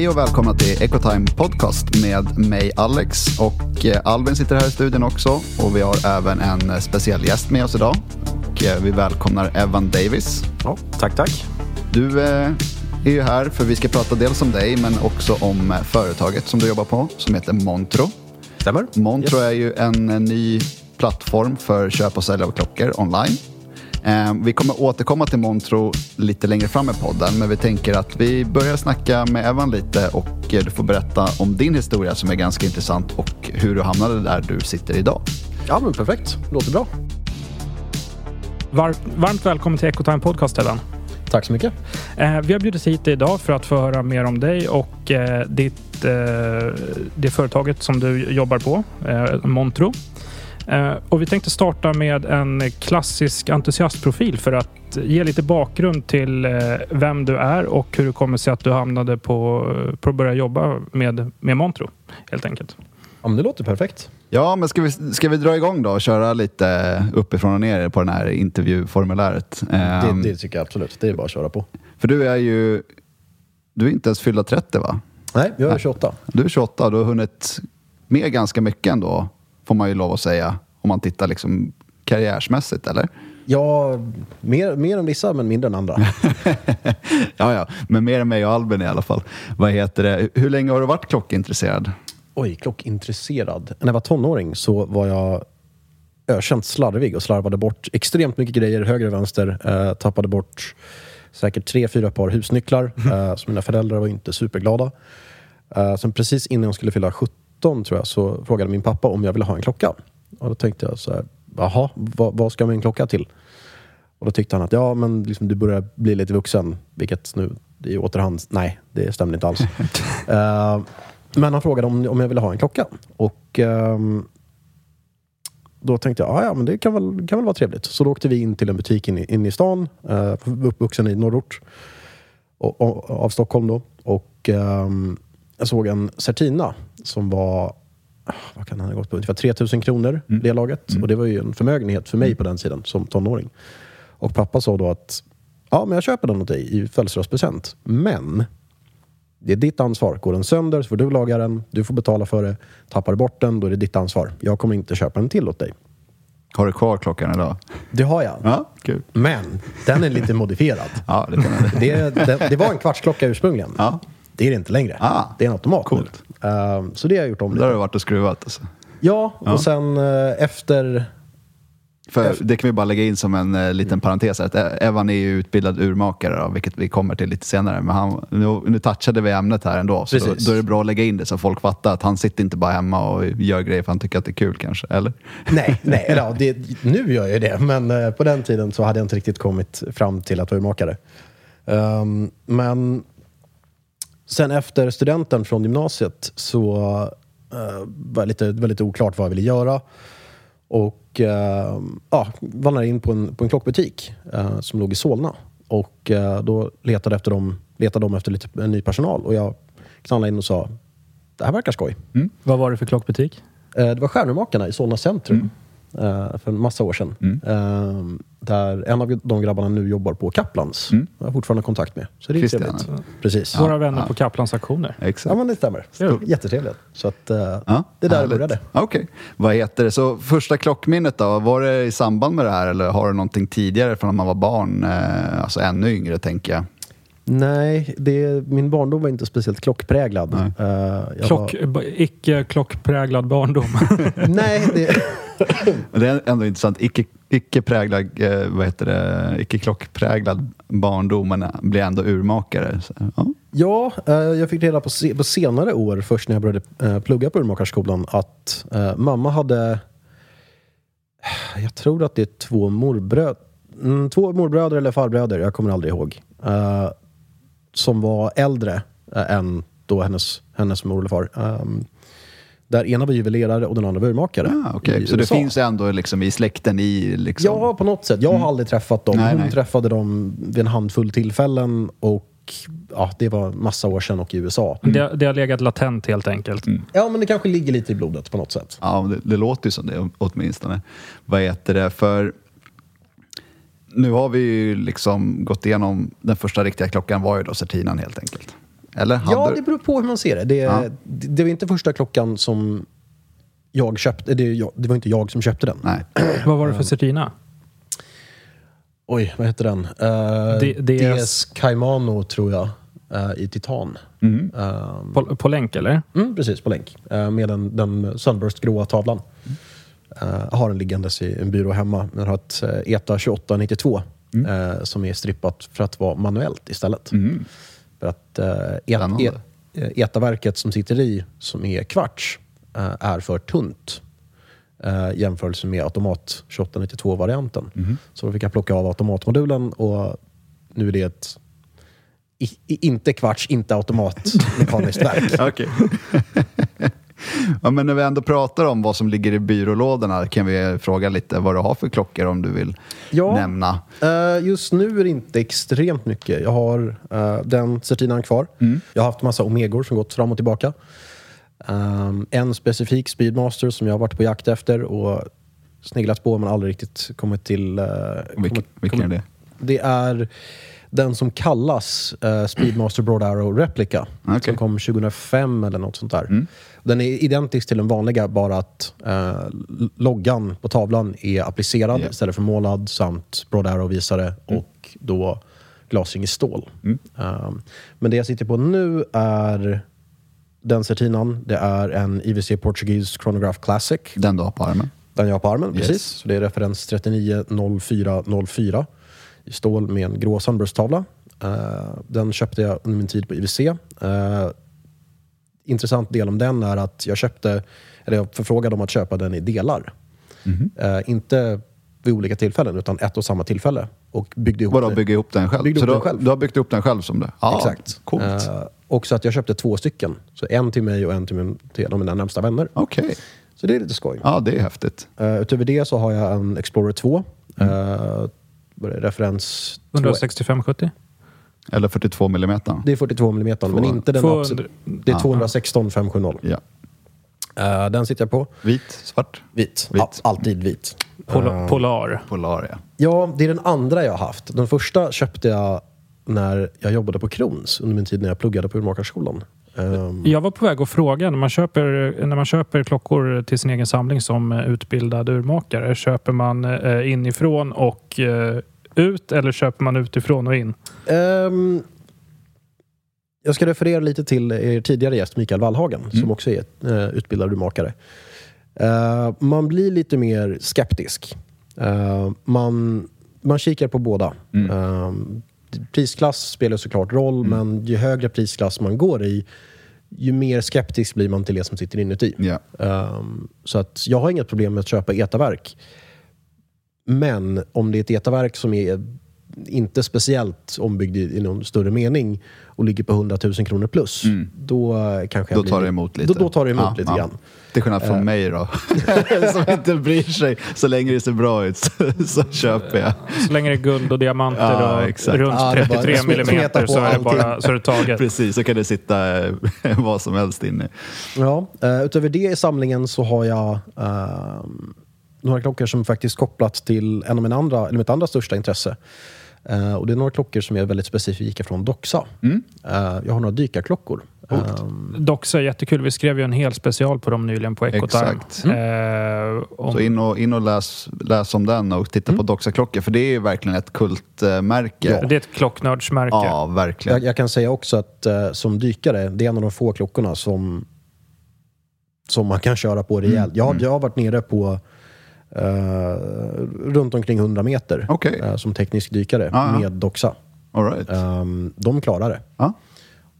Hej och välkomna till Ecotime Podcast med mig Alex och eh, Albin sitter här i studion också och vi har även en eh, speciell gäst med oss idag. Och eh, vi välkomnar Evan Davis. Ja, tack, tack. Du är ju här för vi ska prata dels om dig men också om företaget som du jobbar på som heter Montro. Stämmer. Montro yes. är ju en ny plattform för köp och sälj av klockor online. Eh, vi kommer återkomma till Montro lite längre fram i podden, men vi tänker att vi börjar snacka med Evan lite och eh, du får berätta om din historia som är ganska intressant och hur du hamnade där du sitter idag. Ja, men perfekt. Låter bra. Var, varmt välkommen till Ecotime Podcast, Evan. Tack så mycket. Eh, vi har bjudit hit dig idag för att få höra mer om dig och eh, ditt, eh, det företaget som du jobbar på, eh, Montro. Eh, och vi tänkte starta med en klassisk entusiastprofil för att ge lite bakgrund till eh, vem du är och hur det kommer sig att du hamnade på, på att börja jobba med, med Montro, helt enkelt. Ja, men det låter perfekt. Ja, men ska vi, ska vi dra igång då och köra lite uppifrån och ner på det här intervjuformuläret? Det, ehm, det tycker jag absolut. Det är bara att köra på. För du är ju... Du är inte ens fyllda 30 va? Nej, jag är 28. Du är 28 och du har hunnit med ganska mycket ändå får man ju lov att säga. Om man tittar liksom karriärsmässigt, eller? Ja, mer, mer än vissa men mindre än andra. ja, ja, men mer än mig och Albin i alla fall. Vad heter det? Hur länge har du varit klockintresserad? Oj, klockintresserad. När jag var tonåring så var jag ökänt slarvig och slarvade bort extremt mycket grejer höger och vänster. Eh, tappade bort säkert tre, fyra par husnycklar. Eh, så mina föräldrar var inte superglada. Eh, sen precis innan jag skulle fylla 17 17 tror jag, så frågade min pappa om jag ville ha en klocka. Och då tänkte jag så här, jaha, vad, vad ska min klocka till? Och då tyckte han att ja, men liksom, du börjar bli lite vuxen, vilket nu i återhand, nej, det stämde inte alls. uh, men han frågade om, om jag ville ha en klocka. Och um, då tänkte jag, ja, men det kan väl, kan väl vara trevligt. Så då åkte vi in till en butik inne in i stan, uh, uppvuxen i norrort och, och, av Stockholm då. Och um, jag såg en Certina som var vad kan han ha gått på? Ungefär 3000 kronor, mm. det laget. Mm. Och det var ju en förmögenhet för mig på den sidan som tonåring. Och pappa sa då att ja, men jag köper den åt dig i födelsedagspresent. Men det är ditt ansvar. Går den sönder så får du laga den. Du får betala för det. Tappar du bort den, då är det ditt ansvar. Jag kommer inte köpa den till åt dig. Har du kvar klockan idag? Det har jag. Ja, kul. Men den är lite modifierad. ja, det, det, det, det, var en kvartsklocka ursprungligen. Ja. Det är det inte längre. Ah, det är en automat coolt. Uh, så det har jag gjort om lite. Där har du varit och skruvat alltså? Ja, och ja. sen uh, efter... För det kan vi bara lägga in som en uh, liten mm. parentes. Att Evan är ju utbildad urmakare, då, vilket vi kommer till lite senare. Men han, nu, nu touchade vi ämnet här ändå, så då, då, är det bra att lägga in det så folk fattar att han sitter inte bara hemma och gör grejer för han tycker att det är kul kanske, eller? Nej, nej ja, det, nu gör jag det, men på den tiden så hade jag inte riktigt kommit fram till att vara urmakare. Um, men Sen efter studenten från gymnasiet så uh, var det lite, väldigt oklart vad jag ville göra. Och uh, ja, vandrade in på en, på en klockbutik uh, som låg i Solna. Och uh, då letade, efter dem, letade de efter lite, en ny personal och jag knallade in och sa det här verkar skoj. Mm. Vad var det för klockbutik? det var Stjärnurmakarna i Solna centrum. Mm. Uh, för en massa år sedan. Mm. Uh, där en av de grabbarna nu jobbar på Kaplans. Mm. Jag har fortfarande kontakt med. Så det är Christian. trevligt. Precis. Våra vänner ja. på Kaplans auktioner. Exakt. Ja, men det stämmer. Jättetrevligt. Så att, uh, ja, det är där det började. Okej. Okay. Vad heter det? Så första klockminnet då? Var det i samband med det här eller har du någonting tidigare från när man var barn? alltså ännu yngre tänker jag. Nej, det, min barndom var inte speciellt klockpräglad. Uh, Klock, var... Icke klockpräglad barndom? Nej, det... det är ändå intressant. Icke, icke, präglad, eh, vad heter det? icke klockpräglad barndom, men blir ändå urmakare. Så, ja, ja eh, jag fick reda på, på senare år, först när jag började eh, plugga på urmakarskolan, att mamma hade... Jag tror att det är två morbröder. Mm, två morbröder eller farbröder, jag kommer aldrig ihåg som var äldre än då hennes, hennes mor eller far. Ehm, där ena var juvelerare och den andra var urmakare. Ah, okay. Så det finns ändå liksom i släkten i... Liksom... Ja, på något sätt. Jag har mm. aldrig träffat dem. Nej, Hon nej. träffade dem vid en handfull tillfällen och ja, det var massa år sedan och i USA. Mm. Det, det, har legat latent helt enkelt. Mm. Ja, men det kanske ligger lite i blodet på något sätt. Ja, det, det låter ju som det åtminstone. Vad heter det? För nu har vi ju liksom gått igenom, den första riktiga klockan var ju då Certinan helt enkelt. Eller hade Ja, det beror på hur man ser det. Det, Ja. det, det var inte första klockan som jag köpte. Det, jag, det var inte jag som köpte den. Nej. Vad var det för Certina? Oj, vad heter den? Uh, D- DS DS Caimano, tror jag, eh, i titan. Mm. Ehm, På, på länk eller? Mm, precis, på länk. Eh, med den, den Sunburst-gråa tavlan. Eh, jag har den liggandes i en byrå hemma. Den har ett eh, ETA 2892 eh, som är strippat för att vara manuellt istället. För att eh, et, eh, ETA-verket som sitter i, som är kvarts, eh, är för tunt. Eh, jämförelse med automat 2892-varianten. Mm. Så då fick jag plocka av automatmodulen och nu är det ett i, inte kvarts, inte automat mekaniskt verk. Ja, men när vi ändå pratar om vad som ligger i byrålådorna kan vi fråga lite vad du har för klockor om du vill Ja. nämna. Eh, just nu är det inte extremt mycket. Jag har eh, den Certinan kvar. Jag har haft massa Omegor som gått fram och tillbaka. Um, en specifik Speedmaster som jag har varit på jakt efter och sneglat på men aldrig riktigt kommit till... Uh, Vilken, vilken är det? Det är den som kallas eh, Speedmaster Broad Arrow Replica. Okej. Som kom 2005 eller något sånt där. Mm. Den är identisk till den vanliga, bara att eh, loggan på tavlan är applicerad Ja. istället för målad samt Broad Arrow-visare och då glasring i stål. Mm. Um, men det jag sitter på nu är den Certinan. Det är en IWC Portuguese Chronograph Classic. Den du har på armen? Den jag har på armen, Yes. precis. Så det är referens 390404 i stål med en grå Sunburst-tavla. Eh, den köpte jag under min tid på IWC. Uh, intressant del om den är att jag köpte, eller jag förfrågade om att köpa den i delar. Mhm. Eh, inte vid olika tillfällen, utan ett och samma tillfälle. Och byggde ihop Vadå, det. bygga ihop den själv? Byggde så ihop du, den själv. du har byggt upp den själv som det? Ja, Exakt. Coolt. Eh, och så att jag köpte två stycken. Så en till mig och en till, min, till en av mina närmsta vänner. Okej. Så det är lite skoj. Ja, det är häftigt. Uh, utöver det så har jag en Explorer 2. Mm. Uh, vad är det, referens... 165-70? Eller 42 millimeter. Det är 42 mm, men inte den 200 absolut. Det är Ja. 216 570. Ja. Uh, den sitter jag på. Vit, svart, Vit. Vit. Ja, alltid vit. Pol Eh, Polar. polar ja. ja, det är den andra jag har haft. Den första köpte jag när jag jobbade på Krons under min tid när jag pluggade på urmakarskolan. Um, Jag var på väg att fråga, när man, köper, när man köper klockor till sin egen samling som eh, utbildad urmakare, köper man eh, inifrån och eh, ut eller köper man utifrån och in? Ehm, jag ska referera lite till er tidigare gäst Mikael Wallhagen som också är uh, utbildad urmakare. Eh, man blir lite mer skeptisk. Eh, man, man kikar på båda. Eh, prisklass spelar såklart roll, men ju högre prisklass man går i, ju mer skeptisk blir man till det som sitter inuti. ja. Um, så att jag har inget problem med att köpa etaverk. Men om det är ett etaverk som är inte speciellt ombyggd i, i någon större mening och ligger på 100 000 kronor plus, då eh, kanske jag Då tar blir, det emot lite. Då, då tar det emot Ja, lite ja. grann. Till skillnad från mig då, som inte bryr sig. Så länge det ser bra ut så, så köper jag. Så länge det är guld och diamanter Ja, och exakt. runt Ja, det är bara 33 smet- smeta millimeter så är, det bara, så är det taget. Precis, så kan det sitta eh, vad som helst inne. Ja, uh, utöver det i samlingen så har jag ehm, några klockor som faktiskt kopplat till en av mina andra, eller mitt andra största intresse. Eh, och det är några klockor som är väldigt specifika från Doxa. Mm. Eh, jag har några dykarklockor. Ehm, Doxa är jättekul. Vi skrev ju en hel special på dem nyligen på Ecotime. Exakt. Eh, om, Så in och, in och läs, läs om den och titta på Doxa-klockor, för det är ju verkligen ett kultmärke. Det är ett klocknördsmärke. Ja, verkligen. Jag, jag kan säga också att som dykare, det är en av de få klockorna som, som man kan köra på rejält. Jag, har- jag har varit nere på eh, runt omkring 100 meter Okej. eh, som teknisk dykare Ja, ja. med Doxa. All right. Um, de klarar det. Ja,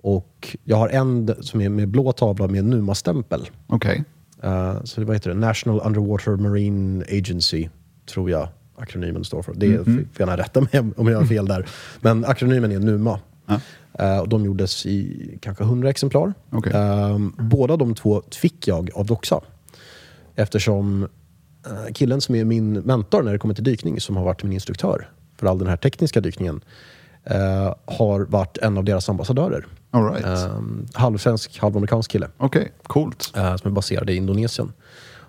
Och jag har en d- som är med blå tavla med NUMA-stämpel. okej. Uh, så det, vad heter det? National Underwater Marine Agency, tror jag akronymen står för. Det Mhm. får gärna rätta mig om- jag har fel där. Men akronymen är NUMA. Ja. Uh, och de gjordes i kanske 100 exemplar. Okej. Um, båda de två fick jag av Doxa. Eftersom killen som är min mentor när det kommer till dykning, som har varit min instruktör för all den här tekniska dykningen, uh, har varit en av deras ambassadörer. All right. Um, halvsvensk, halvamerikansk kille Okej, coolt. eh, som är baserad i Indonesien.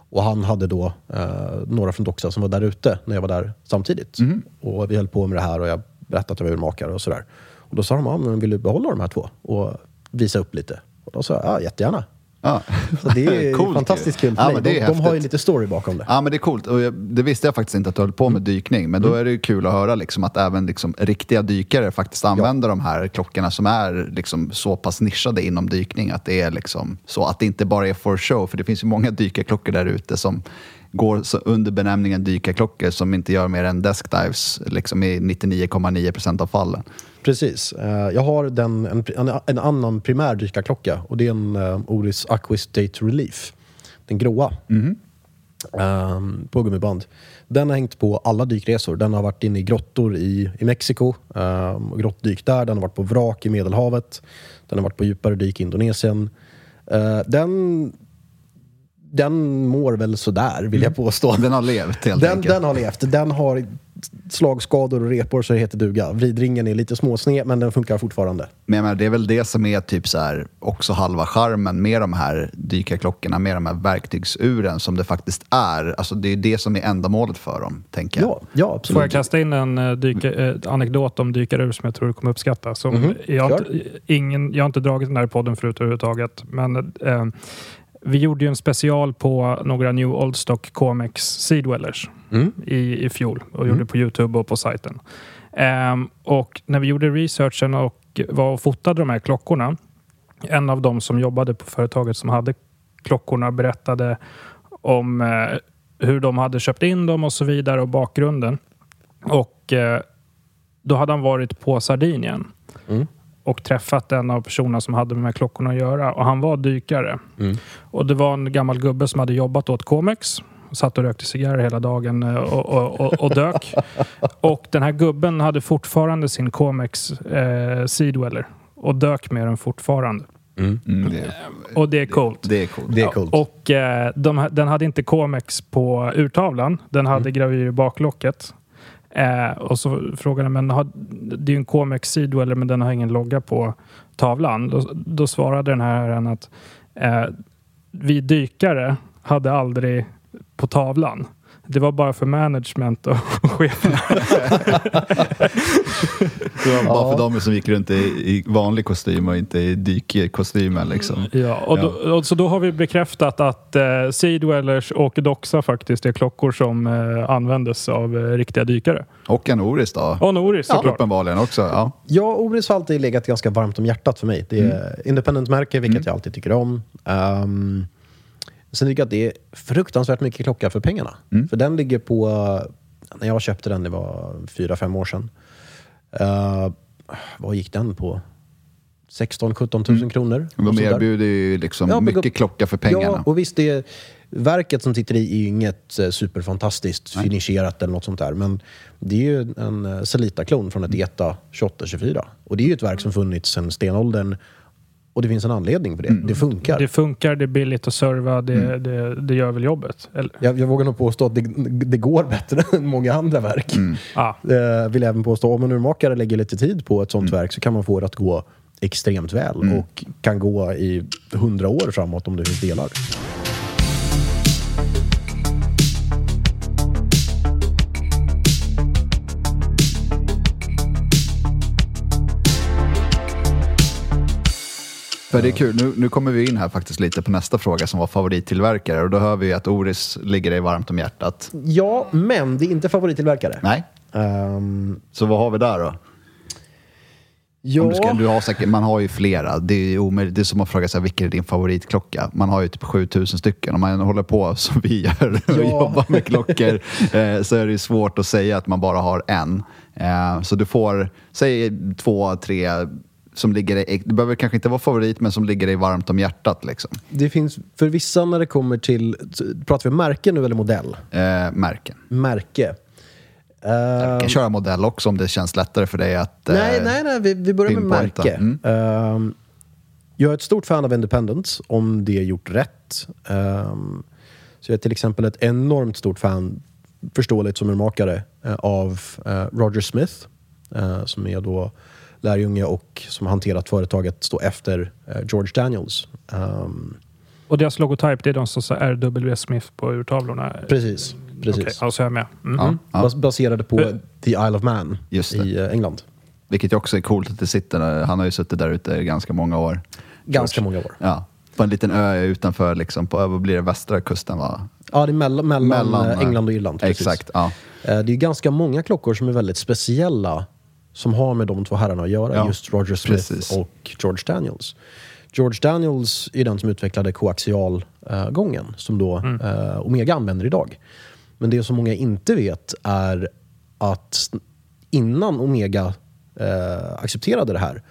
Och han hade då eh, några från Doxa som var där ute när jag var där samtidigt. Och vi höll på med det här och jag berättade att jag var urmakare och sådär. Och då sa de, ja, men vill du behålla de här två? Och visa upp lite. Och då sa jag, ja jättegärna. Ja. Så det är Coolt fantastiskt ju. kul för Ja, mig. men det är de, de har ju lite story bakom det. Ja, men det är coolt. Och jag, det visste jag faktiskt inte att du höll på med dykning. Men då är det ju kul att höra liksom, att även liksom, riktiga dykare faktiskt använder de här klockorna som är liksom, så pass nischade inom dykning. Att det är liksom, så att det inte bara är for show. För det finns ju många dykarklockor där ute som går under benämningen dykarklockor som inte gör mer än deskdives liksom, i 99,9 procent av fallen. Precis. Eh, jag har den, en, en, annan primär dykarklocka och det är en uh, Oris Aquis Date Relief. Den gråa. Ehm, på gummiband. Den har hängt på alla dykresor. Den har varit inne i grottor i, i Mexiko um, och grottdykt där. Den har varit på vrak i Medelhavet. Den har varit på djupare dyk i Indonesien. Eh, den, den mår väl sådär, vill jag påstå. Den har levt helt Den, enkelt. den har levt. Den har slagskador och repor så det heter duga. Vridringen är lite småsned men den funkar fortfarande. Men jag menar, det är väl det som är typ så här, också halva charmen med de här dykarklockorna, med de här verktygsuren som det faktiskt är. Alltså det är det som är ändamålet för dem, tänker jag. Ja, ja absolut. Får jag kasta in en eh, dyka, eh, anekdot om dykarur som jag tror du kommer uppskatta? Som Mhm, jag, har inte, ingen, jag har inte dragit den här podden förut överhuvudtaget. Men eh, vi gjorde ju en special på några New Old Stock Comex Seedwellers Mm. i, i fjol och gjorde på Youtube och på sajten. Ehm, och när vi gjorde researchen och var och fotade de här klockorna. En av de som jobbade på företaget som hade klockorna berättade om eh, hur de hade köpt in dem och så vidare och bakgrunden. Och eh, då hade han varit på Sardinien Mm. Och träffat en av personerna som hade med de här klockorna att göra. Och han var dykare. Mm. Och det var en gammal gubbe som hade jobbat åt Comex. Satt och rökte cigarrer hela dagen eh, och, och, och, och dök. och den här gubben hade fortfarande sin Comex eh, Seedweller. Och dök med den fortfarande. Mm, det, Och det är coolt. det är coolt. Det är coolt. Och eh, de, den hade inte Comex på urtavlan. Den hade Mm. gravyr i baklocket. Eh, och så frågade jag, men har, det är ju en Comex Seedweller men den har ingen logga på tavlan. Då, då svarade den här herren att eh, vi dykare hade aldrig på tavlan. Det var bara för management och cheferna. Det var bara Ja. för de som gick runt i, i vanlig kostym och inte i dykkostymen. Liksom. Ja, och Då, och så då har vi bekräftat att eh, Seedwellers och Doxa faktiskt är klockor som eh, användes av eh, riktiga dykare. Och en Oris då. Och Noris såklart. Uppenbarligen också. Ja. Ja, Oris har alltid legat ganska varmt om hjärtat för mig. Det är independent-märke, vilket jag alltid tycker om. Um, sen tycker jag att det är fruktansvärt mycket klocka för pengarna. För den ligger på, när jag köpte den, det var fyra fem år sedan. Uh, vad gick den på? 16-17 000 kronor. De erbjuder ju liksom Ja, mycket klocka för pengarna. Ja, och visst, det, verket som sitter i är ju inget eh, superfantastiskt finisherat eller något sånt där. Men det är ju en Celita-klon från ett ETA 2824. Och det är ju ett verk som funnits sedan stenåldern. Och det finns en anledning för det. Det funkar. Det funkar, det är billigt att serva, det, det, det gör väl jobbet. Eller? Jag, jag vågar nog påstå att det, det går bättre än många andra verk. Ja. Eh, vill även påstå, om en urmakare lägger lite tid på ett sånt verk så kan man få det att gå extremt väl. Och kan gå i hundra år framåt om det finns delar. För det är kul, nu, nu kommer vi in här faktiskt lite på nästa fråga som var favorittillverkare och då hör vi att Oris ligger dig varmt om hjärtat. Ja, men det är inte favorittillverkare. Nej, Ehm, så vad har vi där då? ja, du ska, du har säkert, man har ju flera. Det är, omöjligt. det är som att fråga här, vilken är din favoritklocka. Man har ju typ 7000 stycken. Om man håller på som vi gör och Ja. jobbar med klockor eh, så är det ju svårt att säga att man bara har en. Eh, så du får, säg två, tre som ligger dig, det behöver kanske inte vara favorit, men som ligger dig varmt om hjärtat. Liksom. det finns för vissa när det kommer till... Pratar vi märke nu eller modell? Eh, märken. Märke. Ehm, kan köra modell också om det känns lättare för dig att... eh, nej, nej, nej. Vi, vi börjar med märke. Mm. Ehm, jag är ett stort fan av Independence, om det är gjort rätt. Ehm, så jag är till exempel ett enormt stort fan, förståeligt som urmakare, eh, av eh, Roger Smith, eh, som är då lärjunge och som hanterat företaget stå efter eh, George Daniels. Ehm, Och deras logotyp, det är de som så RW Smith på urtavlorna? precis, precis. Okej, alltså jag är med. Mm. Ja, ja. Bas- Baserade på Hur- The Isle of Man i eh, England. Vilket ju också är coolt att det sitter där. Han har ju suttit där ute i ganska många år. Ganska George. många år. Ja, på en liten ö utanför, liksom, på vad blir det, västra kusten va? Ja, det är mellan, mellan, Mellan, eh, England och Irland. precis. Exakt, ja. Det är ganska många klockor som är väldigt speciella som har med de två herrarna att göra. Ja, just Roger Smith precis. och George Daniels. George Daniels är den som utvecklade koaxialgången som då eh, Omega använder idag. Men det som många inte vet är att innan Omega eh, accepterade det här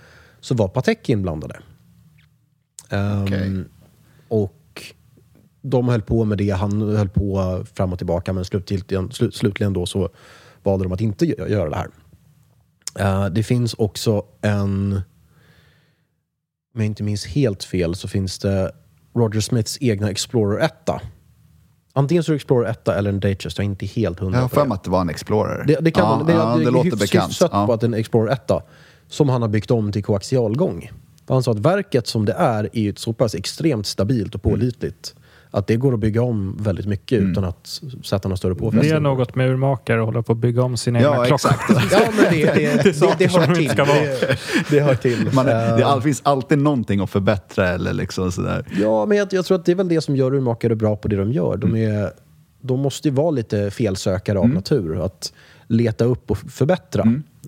så var Patek inblandade. Ehm, Okej. Och de höll på med det, han höll på fram och tillbaka men slutligen, slu, slutligen då så valde de att inte gö- göra det här. Eh, det finns också en, om jag inte minns helt fel, så finns det Roger Smiths egna Explorer 1. Antingen så är det Explorer 1 eller en Datejust, jag är inte helt hundra Jag har på för det. mig att det var en Explorer. Det, det, kan ja, man, det, ja, det, är låter bekant. hyfsat Ja. på att det är en Explorer 1 som han har byggt om till koaxialgång. Han sa att verket som det är är ju så pass extremt stabilt och pålitligt att det går att bygga om väldigt mycket Mm. utan att sätta några större Det påfrestningar. är något med urmakare att hålla på att bygga om sina Ja, egna klockor. exakt. Ja, men det, det, det, det, hör till. ska vara. Det, det hör till. Man, det Eh, all, finns alltid någonting att förbättra eller liksom sådär. Ja, men jag, jag tror att det är väl det som gör urmakare bra på det de gör. De, är, de måste ju vara lite felsökare av natur. Att leta upp och förbättra.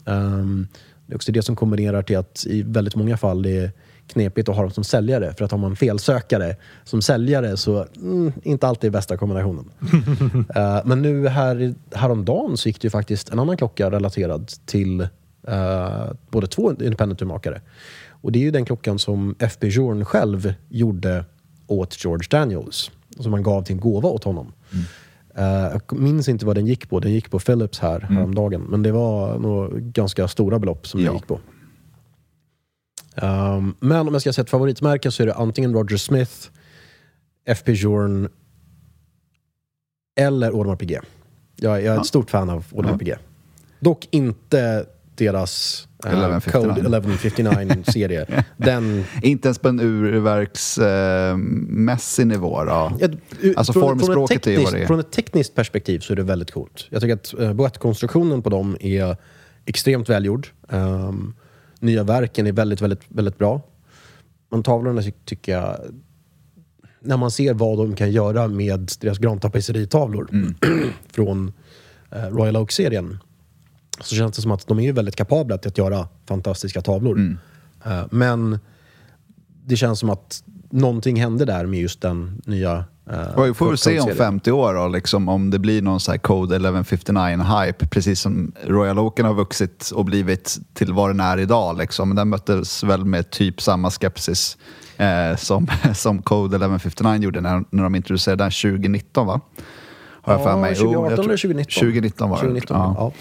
Ehm, det är också det som kombinerar till att i väldigt många fall det är knepigt att ha dem som säljare. För att har man felsökare som säljare så mm, inte alltid bästa kombinationen. Eh, men nu här, häromdagen så gick det ju faktiskt en annan klocka relaterad till eh, både två independent-urmakare. Och det är ju den klockan som FP Journe själv gjorde åt George Daniels. Som han gav till en gåva åt honom. Eh, jag minns inte vad den gick på. Den gick på Philips här häromdagen. Men det var nog ganska stora belopp som Ja. den gick på. Um, men om jag ska säga ett favoritmärke så är det antingen Roger Smith, FP Journe eller Audemars Piguet. Jag, jag är ett Ja. stort fan av Audemars Piguet. Dock inte deras eh, 1159. Code 1159-serie. Den... Inte ens på en urverksmässig nivå då. Ett- u- Alltså från- formspråket är från ett vad det är. Från ett tekniskt perspektiv så är det väldigt coolt. Jag tycker att uh, boettkonstruktionen på dem är extremt välgjord. Um, nya verken är väldigt, väldigt, väldigt bra. Men tavlorna ty- tycker jag... När man ser vad de kan göra med deras grantapisseritavlor Mm. från eh, Royal Oak-serien så känns det som att de är väldigt kapabla till att göra fantastiska tavlor. Mm. Eh, men det känns som att någonting hände där med just den nya uh, vi får väl se om 50 år då, liksom, om det blir någon så här Code 1159-hype. Precis som Royal Oaken har vuxit och blivit till vad den är idag. Liksom. Men Den möttes väl med typ samma skepsis eh, som, som Code 1159 gjorde när, när de introducerade den 2019 va? Har jag för mig. Jo, 2018 jag tror- eller 2019? 2019 var det. 2019, Ja. ja.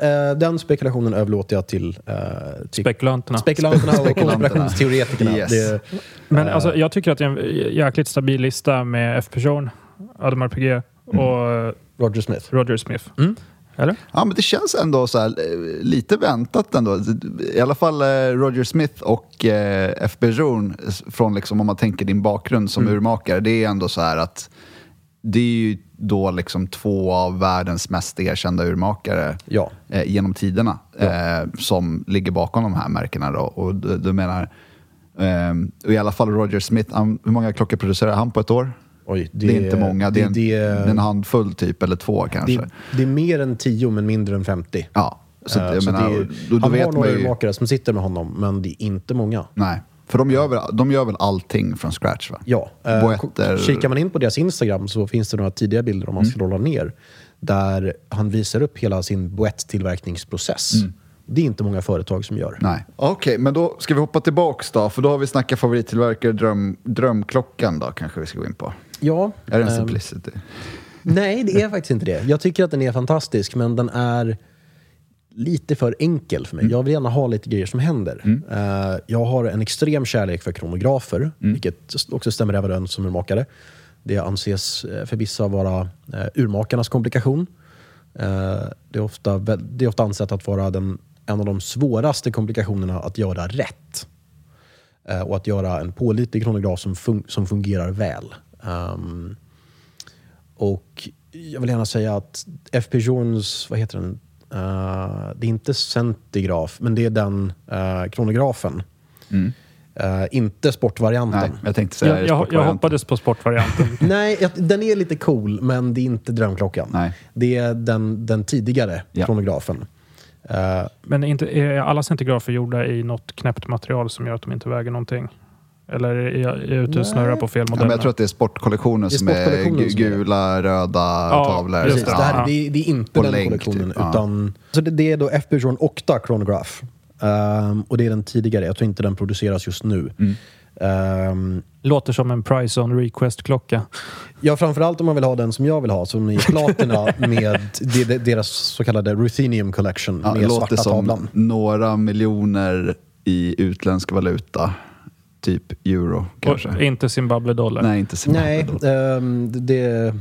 Ja, eh, den spekulationen överlåter jag till, eh, till Spekulanterna. spekulanterna och konspirationsteoretikerna. Yes. Det, Men Eh. alltså, jag tycker att det är en jäkligt stabil lista med F-person, Ademar Piguet och eh, Roger Smith. Roger Smith. Mm. Eller? Ja, men det känns ändå så här, eh, lite väntat ändå. I alla fall eh, Roger Smith och eh, FB Journe, s- från liksom, om man tänker din bakgrund som Mm. urmakare, det är ändå så här att det är ju då liksom två av världens mest erkända urmakare Ja. eh, genom tiderna eh, som ligger bakom de här märkena. Då. Och du, du menar, eh, i alla fall Roger Smith, han, hur många klockor producerar han på ett år? Oj, Det, är inte många, det, är en, det, det är en handfull typ, eller två kanske. det, det är mer än 10 men mindre än 50. Ja, så, jag så menar, det är, då, då han har några urmakare som sitter med honom, men det är inte många. Nej, för de gör, väl, de gör väl allting från scratch va? Ja, eh, Boetter. kikar man in på deras Instagram så finns det några tidiga bilder om man Mm. scrollar ner. Där han visar upp hela sin boett-tillverkningsprocess. Mm. Det är inte många företag som gör. Nej. Okej, men då ska vi hoppa tillbaks då, för då har vi snackat favorittillverkare, dröm, drömklockan då kanske vi ska gå in på. Ja, Är det en ehm, Simplicity? Nej, det är faktiskt inte det. Jag tycker att den är fantastisk, men den är lite för enkel för mig. Jag vill gärna ha lite grejer som händer. Eh, jag har en extrem kärlek för kronografer, vilket också stämmer överens som urmakare. Det anses eh, för vissa vara uh, urmakarnas komplikation. Eh, det, är ofta, det är ofta ansett att vara den, en av de svåraste komplikationerna att göra rätt. Och att göra en pålitlig kronograf som, fun- som fungerar väl. Ehm, och jag vill gärna säga att FP Journes, vad heter den? Eh, det är inte centigraf, men det är den uh, kronografen. Mm. Uh, inte sportvarianten. Nej, jag tänkte säga Jag, jag, jag hoppades på sportvarianten. Nej, den är lite cool, men det är inte drömklockan. Nej. Det är den, den tidigare Ja. kronografen. Men är, inte, är alla centigrafer gjorda i något knäppt material som gör att de inte väger någonting? Eller är jag, är jag ute och snurrar på fel Ja, modell? men jag tror att det är sportkollektionen Det är som är sportkollektionen gu- som är det. gula, röda tavlor. just Precis, det. det, här, Ja. det, är, det är inte På den länk, kollektionen. typ. Ja. Utan, så det, det är då FB Journ Octa Chronograph. Ehm, och det är den tidigare. Jag tror inte den produceras just nu. Mm. Ehm, Låter som en price on request-klocka. ja, framförallt om man vill ha den som jag vill ha, som är platina med de, de, deras så kallade Ruthenium Collection Ja, det med låter svarta som tavlan. några miljoner i utländsk valuta. Typ euro kanske. Och inte Zimbabwe dollar. Nej, inte Zimbabwe Nej, ehm, det...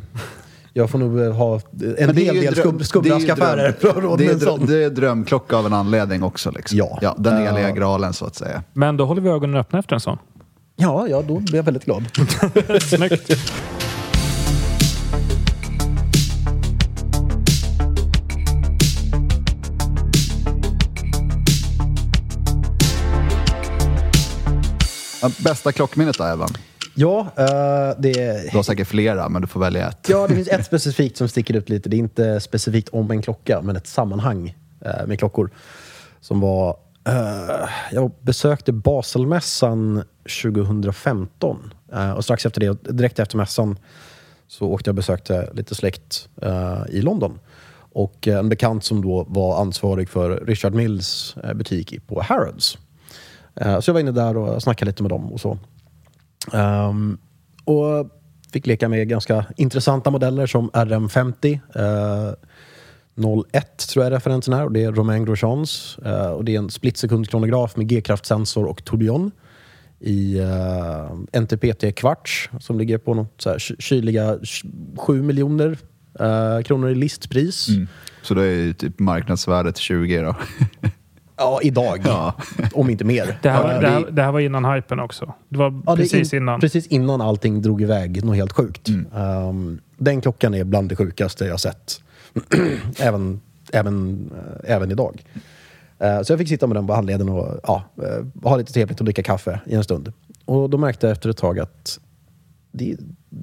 Jag får nog eh, ha en hel del dröm- skubblaskaffärer för att råd det, med är en sån. det är drömklocka av en anledning också. Liksom. Ja. den Eh, heliga graalen så att säga. Men då håller vi ögonen öppna efter en sån. Ja, ja, då blir jag väldigt glad. Snyggt. Bästa klockminnet då, Evan? Ja, eh, det... Du har säkert flera, men du får välja ett. Ja, det finns ett specifikt som sticker ut lite. Det är inte specifikt om en klocka, men ett sammanhang eh, med klockor. Som var... Eh, jag besökte Baselmässan 2015. Eh, och strax efter det, direkt efter mässan, så åkte jag och besökte lite släkt i London. Och en bekant som då var ansvarig för Richard Mills butik på Harrods. Eh, så jag var inne där och snackade lite med dem och så. Ehm, och fick leka med ganska intressanta modeller som RM50. 01 eh, tror jag referensen är och det är Romain Grosjeans. Eh, och det är en splitsekundskronograf med G-kraftsensor och tourbillon i uh, NTPT kvarts som ligger på något så här, kyliga 7 miljoner uh, kronor i listpris. Mm. Så det är ju typ marknadsvärdet 20 då. Ja, idag. Ja. Om inte mer. Det här, Eh, det, här, det här var innan hypen också. Det var Ja, det precis in, innan. Precis innan allting drog iväg något helt sjukt. Um, den klockan är bland det sjukaste jag sett. även, även, eh, även idag. Eh, så jag fick sitta med den på handleden och ja, eh, ha lite trevligt och dricka kaffe i en stund. Och då märkte jag efter ett tag att det,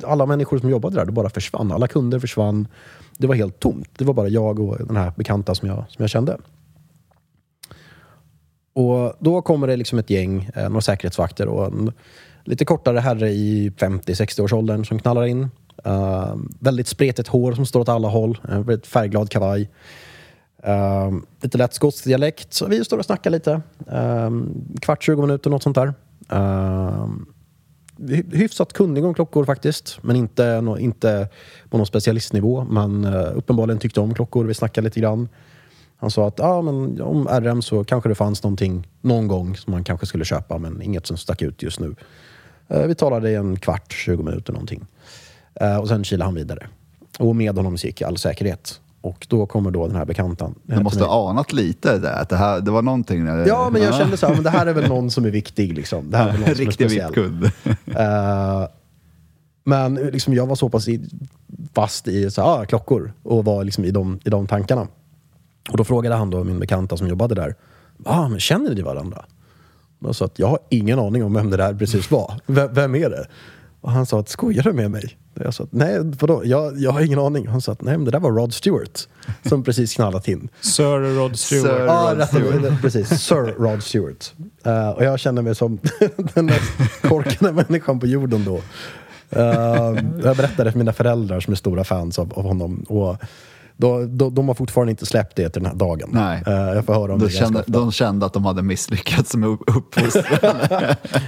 alla människor som jobbade där, det bara försvann. Alla kunder försvann. Det var helt tomt. Det var bara jag och den här bekanta som jag, som jag kände. Och då kommer det liksom ett gäng, eh, några säkerhetsvakter och en lite kortare herre i 50-60-årsåldern som knallar in. Uh, väldigt spretigt hår som står åt alla håll. En väldigt färgglad kavaj. Uh, lite lätt skotsk dialekt. Så vi står och snackar lite. Uh, kvart, 20 minuter, något sånt där. Uh, hyfsat kunnig om klockor faktiskt. Men inte, no, inte på någon specialistnivå. Men uh, eh, uppenbarligen tyckte om klockor. Vi snackade lite grann. Han sa att ah, men om RM så kanske det fanns någonting någon gång som man kanske skulle köpa men inget som stack ut just nu. Eh, vi talade i en kvart, 20 minuter någonting. Eh, och sen kilade han vidare. Och med honom gick all säkerhet. Och då kommer då den här bekantan. Du måste ha anat lite där, att det, här, det var någonting. Där. Ja, men jag kände så här, men det här är väl någon som är viktig. Liksom. Det här är väl någon som Riktig speciell. VIP-kund. Eh, men liksom, jag var så pass i, fast i så här, ah, klockor och var liksom i, de, i de tankarna. Och då frågade han då min bekanta som jobbade där. Ah, men känner ni varandra? Jag sa att jag har ingen aning om vem det där precis var. V- vem är det? Och han sa att skojar du med mig? Jag sa att nej, vadå? Jag, jag har ingen aning. Han sa att nej, men det där var Rod Stewart som precis knallat in. Sir Rod Stewart. Sir- Rod Stewart. precis. Sir Rod Stewart. Eh, och jag kände mig som den mest korkade människan på jorden då. Eh, jag berättade för mina föräldrar som är stora fans av, av honom. Och då, då, de har fortfarande inte släppt det till den här dagen. Nej. Eh, jag får höra om De det kände, de kände att de hade misslyckats med upp- uppfostran.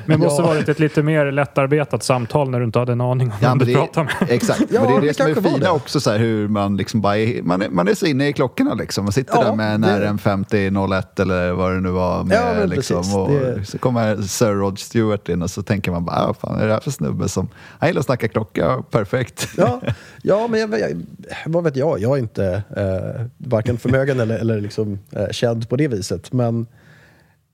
Men det måste Ja. varit ett lite mer lättarbetat samtal när du inte hade en aning om Ja, vem men du det, pratade med. exakt, Ja, men det är det det som är fina det. också, så här, hur man liksom bara är, man, är, man är så inne i klockorna liksom. Man sitter Ja, där med en det- RM5001 eller vad det nu var. Med, Ja, liksom, precis, och det- Så kommer Sir Rod Stewart in och så tänker man bara, ah, fan är det här för snubbe som, han gillar att snacka klocka, perfekt. Ja, ja men jag, jag, vad vet jag? Jag är inte eh, varken förmögen eller, eller liksom, eh, känd på det viset. Men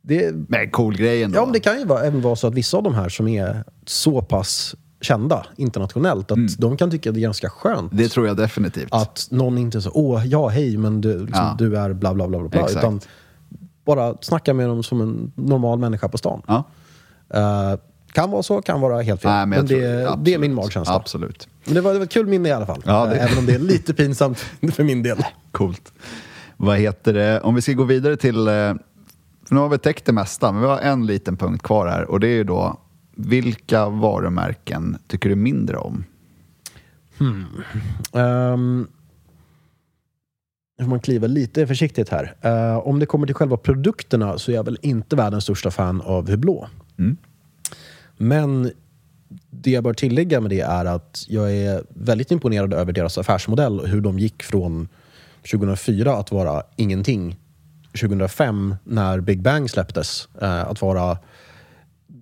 det, Men cool grej ändå. Ja, men det kan ju vara, även vara så att vissa av de här som är så pass kända internationellt. Att Mm. de kan tycka det är ganska skönt. Det tror jag definitivt. Att någon inte så, åh, ja, hej, men du, liksom, Ja. du är bla bla bla. bla, Exakt. utan bara snacka med dem som en normal människa på stan. Ja. Eh, kan vara så, kan vara helt fel. Nej, men jag tror- det, det är min magkänsla. Absolut. Men det var, det var ett kul minne i alla fall. Ja, det- Även om det är lite pinsamt för min del. Coolt. Vad heter det? Om vi ska gå vidare till... eh, nu har vi täckt det mesta, men vi har en liten punkt kvar här. Och det är ju då, vilka varumärken tycker du mindre om? Um, nu får man kliva lite försiktigt här. Eh, om det kommer till själva produkterna så är jag väl inte världens största fan av Hublå. Mm. Men det jag bör tillägga med det är att jag är väldigt imponerad över deras affärsmodell och hur de gick från 2004 att vara ingenting 2005 när Big Bang släpptes eh, att vara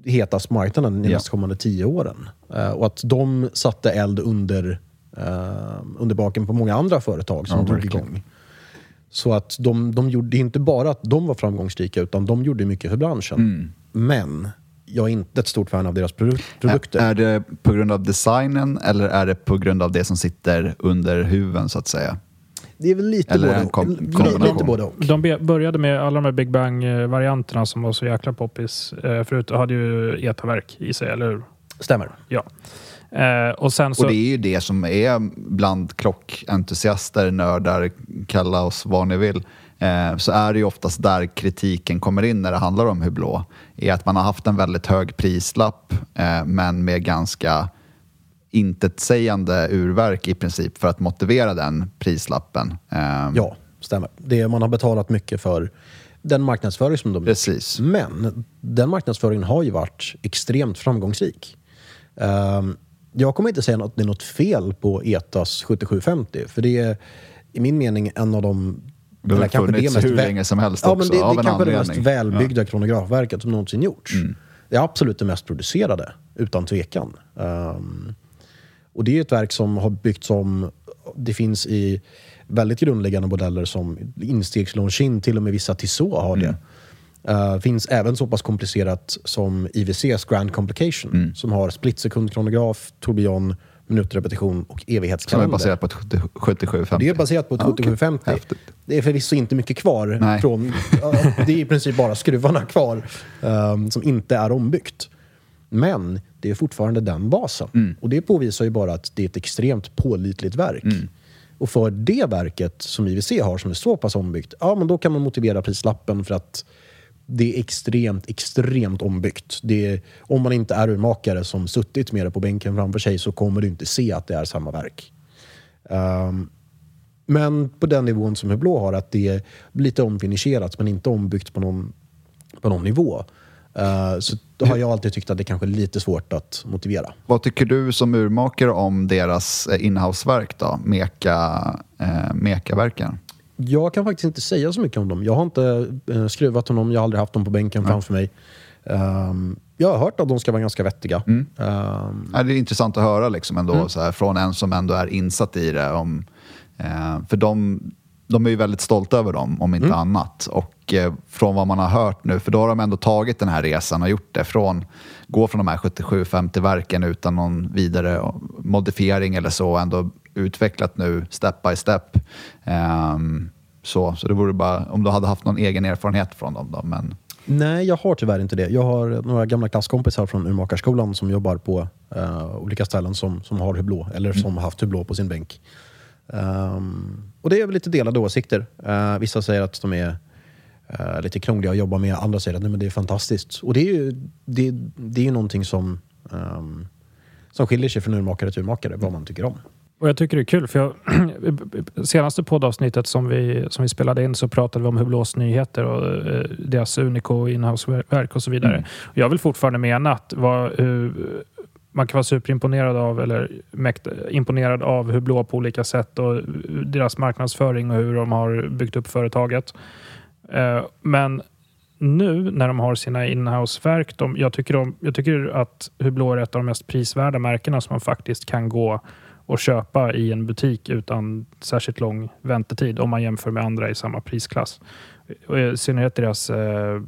hetast marknaden de Ja. nästkommande tio åren. Eh, och att de satte eld under, eh, under baken på många andra företag som Ja, drog verkligen. igång. Så att de, de gjorde inte bara att de var framgångsrika utan de gjorde mycket för branschen. Mm. Men jag är inte ett stort fan av deras produ- produkter. Är, det på grund av designen eller är det på grund av det som sitter under huven så att säga? Det är väl lite Eller både och. kom-. Lite både och. De började med alla de här Big Bang-varianterna som var så jäkla poppis. Eh, förut hade ju ETA-verk i sig, eller hur? Stämmer. Ja. Eh, och sen så... Och det är ju det som är bland klockentusiaster, nördar, kalla oss vad ni vill, eh, så är det ju oftast där kritiken kommer in när det handlar om Hublå. Är att man har haft en väldigt hög prislapp eh, men med ganska intetsägande urverk i princip för att motivera den prislappen. Eh, Ja, stämmer. Det, man har betalat mycket för den marknadsföring som de gjort. Precis. Men den marknadsföringen har ju varit extremt framgångsrik. Ehm, jag kommer inte säga att det är något fel på ETAs 7750, för det är i min mening en av de... Det har funnits mest hur länge som helst ja, också, men det, av det är kanske det mest välbyggda kronografverket som någonsin gjorts. Mm. Det är absolut det mest producerade, utan tvekan. Ehm, och det är ett verk som har byggts om. Det finns i väldigt grundläggande modeller som instegslångskinn, till och med vissa Tissot har det. Uh, finns även så pass komplicerat som IWCs Grand Complication som har splitsekundkronograf, tourbillon, minutrepetition och Som är evighetskalender. baserat på ett 7750. Det är baserat på ett. 7750. Häftigt. Det är förvisso inte mycket kvar. Nej. Från, det är i princip bara skruvarna kvar ehm, som inte är ombyggt. Men det är fortfarande den basen. Mm. Och det påvisar ju bara att det är ett extremt pålitligt verk. Mm. Och för det verket som IWC har, som är så pass ombyggt, ja men då kan man motivera prislappen för att det är extremt, extremt ombyggt. Det är, om man inte är urmakare som suttit med det på bänken framför sig så kommer du inte se att det är samma verk. Um, men på den nivån som Hublå har, att det är lite omfinisherat men inte ombyggt på någon, på någon nivå. Uh, så då har jag alltid tyckt att det kanske är lite svårt att motivera. Vad tycker du som urmakare om deras eh, inhouseverk då? Meka, eh, Mekaverken? Jag kan faktiskt inte säga så mycket om dem. Jag har inte eh, skruvat honom, jag har aldrig haft dem på bänken framför mig. Ehm, jag har hört att de ska vara ganska vettiga. Mm. Ja, det är intressant att höra liksom ändå, Mm. här, från en som ändå är insatt i det. Om, eh, för de, de är ju väldigt stolta över dem, om Mm. inte annat. Och eh, från vad man har hört nu, för då har de ändå tagit den här resan och gjort det. Från, gå från de här 77-50-verken utan någon vidare modifiering eller så, ändå utvecklat nu step by step. Ehm, så, så det vore bara om du hade haft någon egen erfarenhet från dem. Då, men, Nej, jag har tyvärr inte det. Jag har några gamla klasskompisar från urmakarskolan som jobbar på eh, olika ställen som, som har Hublå, eller som har haft Hublå på sin bänk. Ehm, och det är väl lite delade åsikter. Eh, vissa säger att de är eh, lite krångliga att jobba med, andra säger att nej, men det är fantastiskt. Och det är ju, det, det är ju någonting som, ehm, som skiljer sig från urmakare till urmakare, vad man tycker om. Och jag tycker det är kul för jag, senaste poddavsnittet som vi, som vi spelade in så pratade vi om Hublås nyheter och eh, deras Unico inhouse-verk och så vidare. Mm. Jag vill fortfarande mena att vad, hur, man kan vara superimponerad av eller mäkt, imponerad av Hublå på olika sätt och deras marknadsföring och hur de har byggt upp företaget. Eh, Men nu när de har sina inhouse-verk, jag, tycker de, jag tycker att Hublå är ett av de mest prisvärda märkena som man faktiskt kan gå och köpa i en butik utan särskilt lång väntetid om man jämför med andra i samma prisklass. Och I synnerhet deras eh,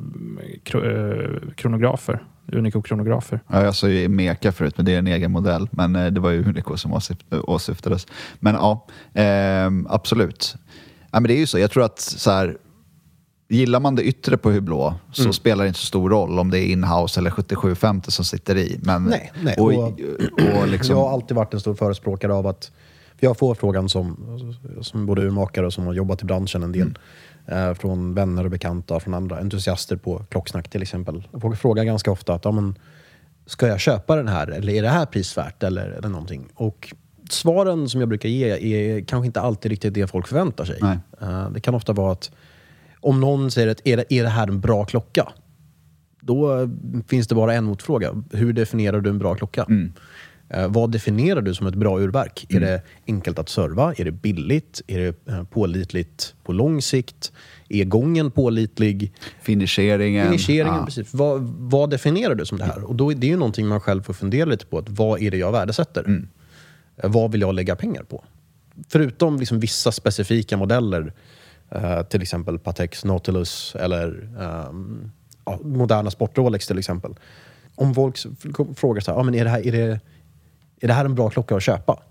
kro, eh, kronografer. Unico-kronografer. Ja, jag sa ju Meka förut, men det är en egen modell. Men eh, det var ju Unico som åsyftades. Men ja, eh, absolut. Ja, men det är ju så, jag tror att så här, gillar man det yttre på Hublå så Mm. spelar det inte så stor roll om det är inhouse eller 7750 som sitter i. Men, Nej, nej. Och, Och- och liksom, Jag har alltid varit en stor förespråkare av att... Jag får frågan som, som både urmakare och som har jobbat i branschen en del. Eh, från vänner och bekanta, från andra entusiaster på Klocksnack till exempel. Får frågan ganska ofta att ja, men, ska jag köpa den här eller är det här prisvärt eller, eller någonting? Och svaren som jag brukar ge är kanske inte alltid riktigt det folk förväntar sig. Eh, det kan ofta vara att om någon säger att är det, är det här en bra klocka? Då eh, finns det bara en motfråga. Hur definierar du en bra klocka? Eh, vad definierar du som ett bra urverk? Är det enkelt att serva? Är det billigt? Är det eh, pålitligt på lång sikt? Är gången pålitlig? finisheringen. Finisheringen, ja. precis. Vad, vad definierar du som det här? Och då är det ju någonting man själv får fundera lite på. Att vad är det jag värdesätter? Eh, Vad vill jag lägga pengar på? Förutom liksom vissa specifika modeller, eh, till exempel Patex Nautilus eller ehm, ja, moderna sport-Rolex till exempel. Om folk frågar så här, ah, men är, det här, är, det, är det här en bra klocka att köpa?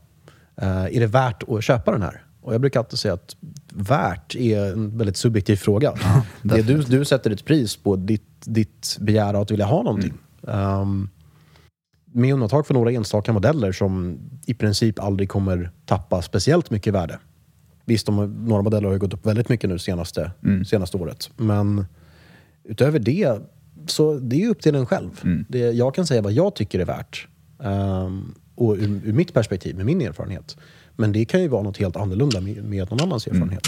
Eh, är det värt att köpa den här? Och jag brukar alltid säga att värt är en väldigt subjektiv fråga. det är du, du sätter ett pris på ditt, ditt begär att vilja ha någonting. Ehm, med undantag för några enstaka modeller som i princip aldrig kommer tappa speciellt mycket värde. Visst, de, några modeller har ju gått upp väldigt mycket nu senaste, senaste året. Men utöver det, så det är ju upp till en själv. Det, jag kan säga vad jag tycker är värt. ehm, och ur, ur mitt perspektiv, med min erfarenhet. Men det kan ju vara något helt annorlunda med, med någon annans erfarenhet.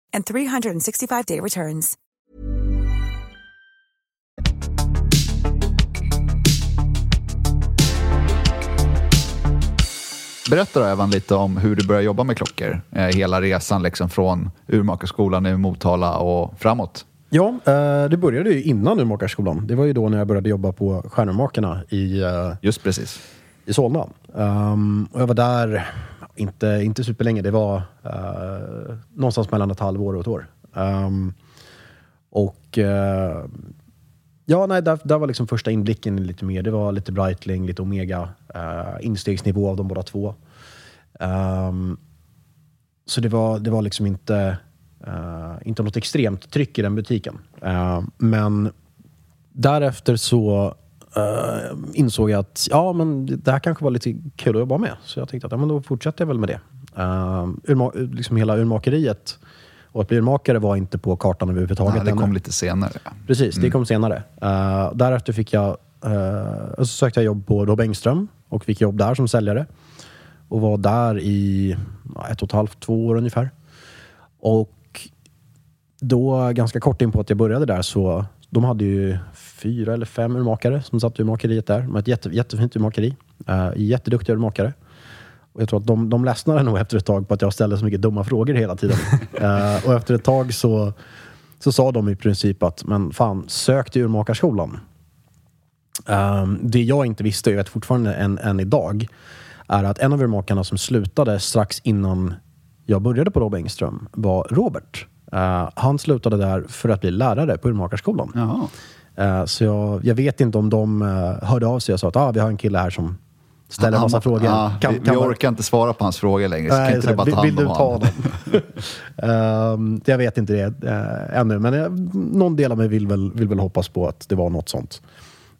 and 365-day returns. Berätta då Evan lite om hur du började jobba med klockor. Eh, hela resan liksom från urmakarskolan i Motala och framåt. Ja, eh, det började ju innan urmakarskolan. Det var ju då när jag började jobba på Stjärnurmakarna i, eh, Just precis. i Solna. Um, och jag var där, inte, inte superlänge, det var uh, någonstans mellan ett halvår och ett år. Um, och uh, ja, nej, där, där var liksom första inblicken lite mer. Det var lite Breitling, lite Omega, uh, instegsnivå av de båda två. Um, så det var, det var liksom inte, uh, inte något extremt tryck i den butiken. Uh, men därefter så eh, insåg jag att ja, men det här kanske var lite kul att jobba med. Så jag tänkte att ja, men då fortsätter jag väl med det. Uh, urma- liksom hela urmakeriet och att bli urmakare var inte på kartan överhuvudtaget. Nej, det ännu. kom lite senare. Precis, det kom senare. Uh, därefter fick jag, uh, så sökte jag jobb på Rob Engström och fick jobb där som säljare. Och var där i ett och ett halvt, två år ungefär. Och då, ganska kort in på att jag började där, så de hade ju fyra eller fem urmakare som satt i urmakeriet där. De hade ett jätte, jättefint urmakeri. Uh, jätteduktiga urmakare. Och jag tror att de, de ledsnade nog efter ett tag på att jag ställde så mycket dumma frågor hela tiden. Eh, och efter ett tag så, så sa de i princip att men fan, sök till urmakarskolan. Um, det jag inte visste, och jag vet fortfarande än, än idag, är att en av urmakarna som slutade strax innan jag började på Rob Engström var Robert. Eh, han slutade där för att bli lärare på urmakarskolan. Jaha. Eh, så jag, jag vet inte om de uh, hörde av sig och sa att ah, vi har en kille här som, ställer en massa frågor. Ja, Kan- vi, vi kan man- orkar inte svara på hans frågor längre, så kan Nej, inte så du bara ta hand du om ta honom? Ehm, jag vet inte det eh, ännu, men jag, någon del av mig vill väl, vill väl hoppas på att det var något sånt.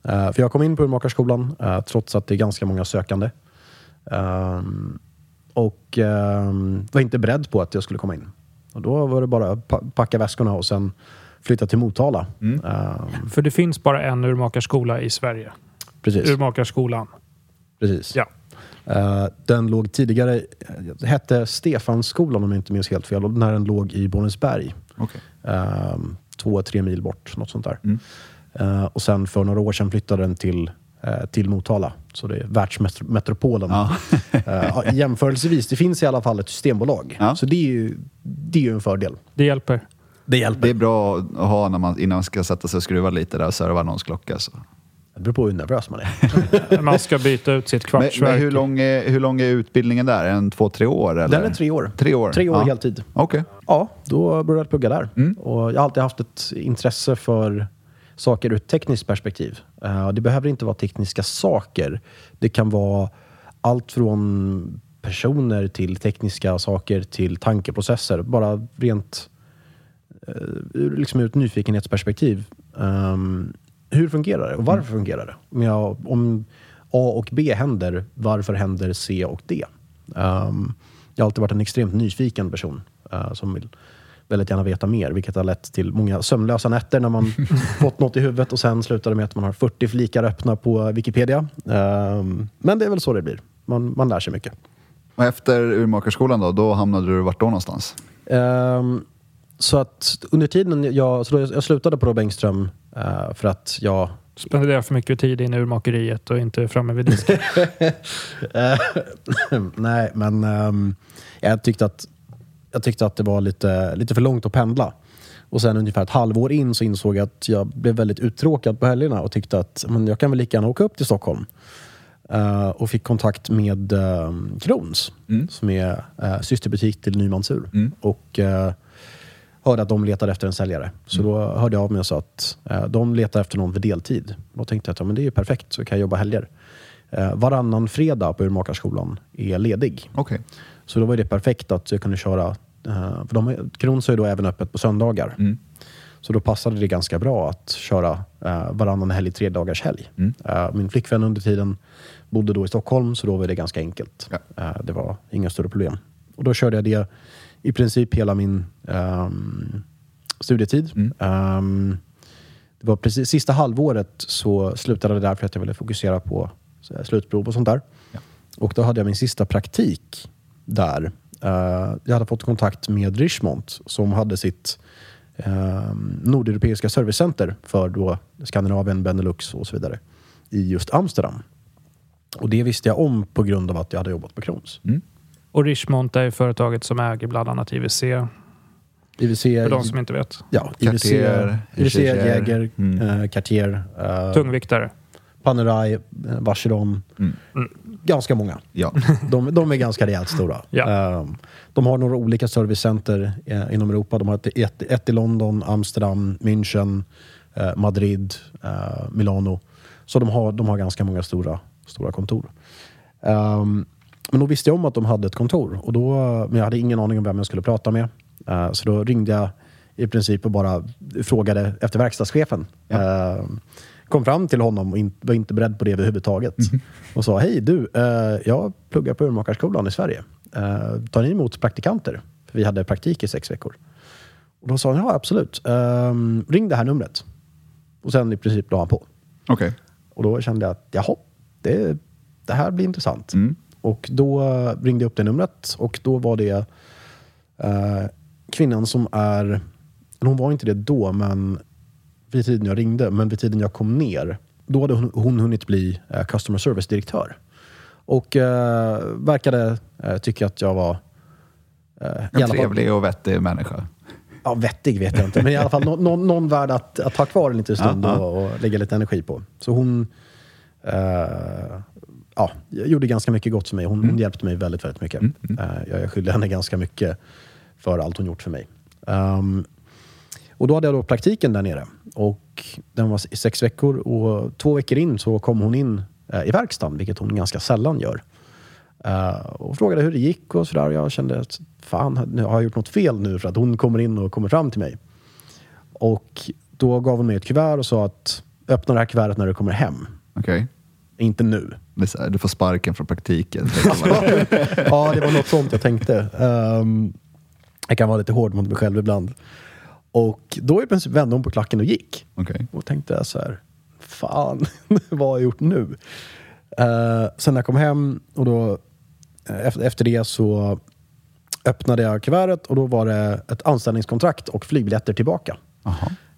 Eh, för jag kom in på urmakarskolan uh, trots att det är ganska många sökande. Ehm, och ehm, var inte beredd på att jag skulle komma in. Och då var det bara att pa- packa väskorna och sen flytta till Motala. Mm. Ehm, För det finns bara en urmakarskola i Sverige. precis. Urmakarskolan. precis. Ja. Eh, den låg tidigare, eh, hette Stefansskolan om jag inte minns helt fel, och när den låg i Borensberg. Okej. Ehm, två, tre mil bort, något sånt där. Mm. Eh, och sen för några år sedan flyttade den till, eh, till Motala. Så det är världsmetropolen. Ja. Ja, jämförelsevis, det finns i alla fall ett systembolag. Ja. Så det är, ju, det är ju en fördel. Det hjälper. Det hjälper. Det är bra att ha när man, innan man ska sätta sig och skruva lite där och serva någons klocka. Så. Det beror på hur nervös man är. Man ska byta ut sitt kvartsverk. men hur, lång är, hur lång är utbildningen där? En två, tre år? Eller? Den är tre år. Tre år? Tre år ja. heltid. Okej. Ja, då började jag plugga där. Mm. Och jag har alltid haft ett intresse för saker ur ett tekniskt perspektiv. Eh, det behöver inte vara tekniska saker. Det kan vara allt från personer till tekniska saker till tankeprocesser. Bara rent liksom ur ett nyfikenhetsperspektiv. Ehm, hur fungerar det och varför fungerar det? Om, jag, om A och B händer, varför händer C och D? Ehm, jag har alltid varit en extremt nyfiken person eh, som vill väldigt gärna veta mer, vilket har lett till många sömnlösa nätter när man fått något i huvudet och sen slutar det med att man har 40 flikar öppna på Wikipedia. Ehm, men det är väl så det blir. Man, man lär sig mycket. Och efter urmakarskolan då, då hamnade du vart då någonstans? Ehm, så att under tiden jag, så då jag slutade på Rob Engström eh, för att jag Spenderar för mycket tid in i urmakeriet och inte framme vid disken. Eh, Nej, men ehm, jag, tyckte att, jag tyckte att det var lite, lite för långt att pendla. Och sen ungefär ett halvår in så insåg jag att jag blev väldigt uttråkad på helgerna och tyckte att men jag kan väl lika gärna åka upp till Stockholm. Eh, och fick kontakt med uh, Krons, som är uh, systerbutik till Nymans Ur. Och hörde att de letade efter en säljare. Så då hörde jag av mig och sa att eh, de letar efter någon för deltid. Då tänkte jag att ja, men det är ju perfekt, så kan jag jobba helger. Eh, varannan fredag på Urmakarskolan är ledig. Okej. Så då var det perfekt att jag kunde köra, eh, för de, Krons är ju då även öppet på söndagar. Så då passade det ganska bra att köra eh, varannan helg, tre dagars helg. Eh, min flickvän under tiden bodde då i Stockholm, så då var det ganska enkelt. Ja. Eh, det var inga större problem. Och då körde jag det i princip hela min ehm, studietid. Ehm, det var precis sista halvåret så slutade det där för att jag ville fokusera på slutprov och sånt där. Och då hade jag min sista praktik där. Eh, jag hade fått kontakt med Richmond som hade sitt eh, nordeuropeiska servicecenter för då Skandinavien, Benelux och så vidare i just Amsterdam. Och det visste jag om på grund av att jag hade jobbat på Krons. Och Richmond är företaget som äger bland annat IWC. IWC, För de som inte vet. ja, IWC, Cartier, IWC Cartier. Jäger, Mm. eh, Cartier, eh, Tungviktare. Panerai, eh, Vacheron. Mm. Ganska många. Ja. De, de är ganska rejält stora. Ja. Ehm, de har några olika servicecenter eh, inom Europa. De har ett, ett, ett i London, Amsterdam, München, eh, Madrid, eh, Milano. Så de har, de har ganska många stora, stora kontor. Men då visste jag om att de hade ett kontor. Och då, men jag hade ingen aning om vem jag skulle prata med. Eh, så då ringde jag i princip och bara frågade efter verkstadschefen. Ehm, kom fram till honom och in, var inte beredd på det överhuvudtaget. Och sa, hej du, eh, jag pluggar på Urmakarskolan i Sverige. Tar ni emot praktikanter? För vi hade praktik i sex veckor. Och då sa han, ja absolut. Ehm, ring det här numret. Och sen i princip la han på. Okej. Och då kände jag att jaha, det, det här blir intressant. Mm. Och då ringde jag upp det numret och då var det eh, kvinnan som är, hon var inte det då, men vid tiden jag ringde, men vid tiden jag kom ner, då hade hon, hon hunnit bli eh, customer service-direktör. Och eh, verkade eh, tycka att jag var eh, En alla fall- trevlig och vettig människa. Ja, vettig vet jag inte, men i alla fall nå- nå- någon värd att, att ha kvar en liten stund Ja, ja. Och, och lägga lite energi på. Så hon eh, ja, gjorde ganska mycket gott för mig. Hon, Mm. hon hjälpte mig väldigt, väldigt mycket. Eh, jag är skyldig henne ganska mycket för allt hon gjort för mig. Ehm, och då hade jag då praktiken där nere. Och den var i sex veckor och två veckor in så kom hon in eh, i verkstaden, vilket hon ganska sällan gör. Eh, och frågade hur det gick och sådär. Jag kände att fan, nu har jag gjort något fel nu för att hon kommer in och kommer fram till mig. Och då gav hon mig ett kuvert och sa att öppna det här kuvertet när du kommer hem. Okej. Inte nu. Det är så här, Du får sparken från praktiken. ja, det var något sånt jag tänkte. Um, jag kan vara lite hård mot mig själv ibland. Och då i princip vände hon på klacken och gick. Okej. Och tänkte jag så här, fan, vad har jag gjort nu? Uh, sen när jag kom hem och då eh, efter, efter det så öppnade jag kuvertet och då var det ett anställningskontrakt och flygbiljetter tillbaka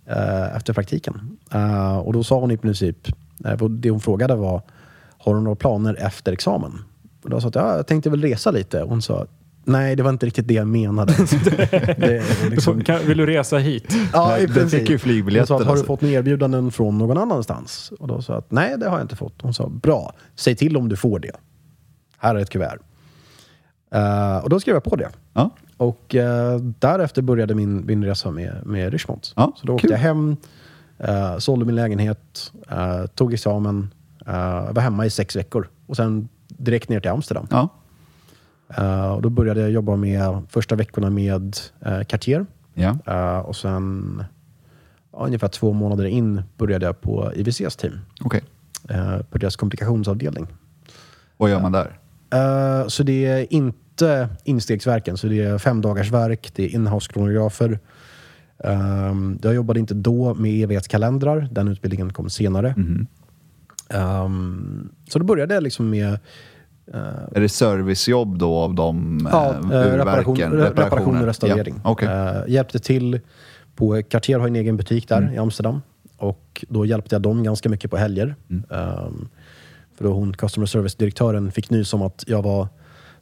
eh, efter praktiken. Eh, och då sa hon i princip, det hon frågade var, har du några planer efter examen? Och då sa jag, ja, jag tänkte väl resa lite. Och hon sa, nej det var inte riktigt det jag menade. det, liksom, Kan, vill du resa hit? ja, i princip. fick ju flygbiljetter, Hon sa, har du alltså. fått några erbjudanden från någon annanstans? Och då sa jag, att, nej det har jag inte fått. Hon sa, bra, säg till om du får det. Här är ett kuvert. Eh, och då skrev jag på det. Ja. Och eh, därefter började min, min resa med, med Richmond. Ja, så då åkte kul. jag hem, uh, sålde min lägenhet, eh, tog examen, uh, var hemma i sex veckor och sen direkt ner till Amsterdam. Ja. Eh, och då började jag jobba med första veckorna med uh, Cartier. ja. Och sen ungefär två månader in började jag på IWCs team. Eh, på deras kommunikationsavdelning. Vad gör man där? Så det är inte instegsverken, så det är fem dagars verk, det är inhouse-kronografer. Um, jag jobbade inte då med evighetskalendrar, den utbildningen kom senare. Ehm, så då började jag liksom med Är det servicejobb då av de ja, eh, eh, reparation, urverken? re- reparation och restaurering. Ja. Okej. Eh, hjälpte till på Cartier har en egen butik där Mm. i Amsterdam. Och då hjälpte jag dem ganska mycket på helger. Mm. Ehm, för då hon, customer service-direktören, fick nys om att jag var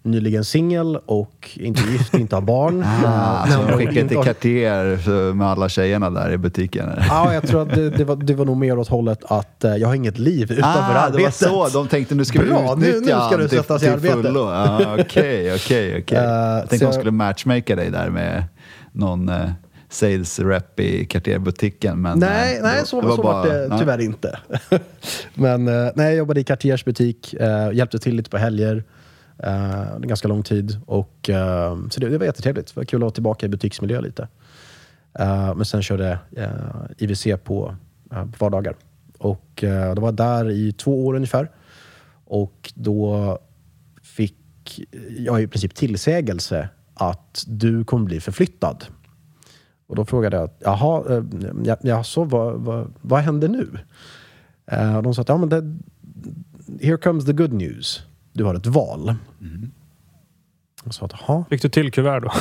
nyligen singel och inte gift, inte har barn. Ah, så de men- skickade till Cartier med alla tjejerna där i butiken? Ja, jag tror att det, det, var, det var nog mer åt hållet att eh, jag har inget liv utanför ah, det arbetet. var så. De tänkte nu ska vi nu- utnyttja nu ska du sättas i arbete. Ah, Okej, okej, okej. Eh, Jag tänkte de skulle matchmaka dig där med någon eh, sales rep i Cartier-butiken. Men, Nej, eh, nej det så, det så bara- var det nej. tyvärr inte. Men eh, nej, jag jobbade i Cartiers butik, eh, hjälpte till lite på helger. Uh, ganska lång tid. Och, uh, så det, det var jättetrevligt. Det var kul att vara tillbaka i butiksmiljö lite. Uh, men sen körde uh, IWC på, uh, på vardagar. Och uh, då var jag där i två år ungefär. Och då fick jag i princip tillsägelse att du kommer bli förflyttad. Och då frågade jag, jaha, eh, ja, jaså, vad, vad, vad händer nu? Och de sa att, ja men det, here comes the good news. Du har ett val. Jag sa att, jaha. Fick du till kuvert då?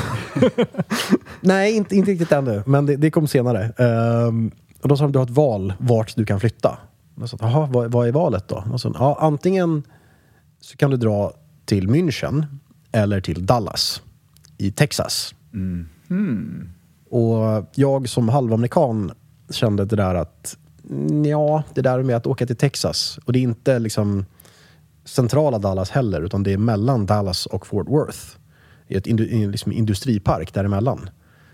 Nej, inte, inte riktigt ännu, men det, det kom senare. Ehm, och då sa de, du har ett val vart du kan flytta. Jag sa, jaha, vad, vad är valet då? Och så, ja, antingen så kan du dra till München eller till Dallas i Texas. Och jag som halvamerikan kände det där att ja, det där med att åka till Texas och det är inte liksom centrala Dallas heller utan det är mellan Dallas och Fort Worth. I ett indu, liksom industripark däremellan.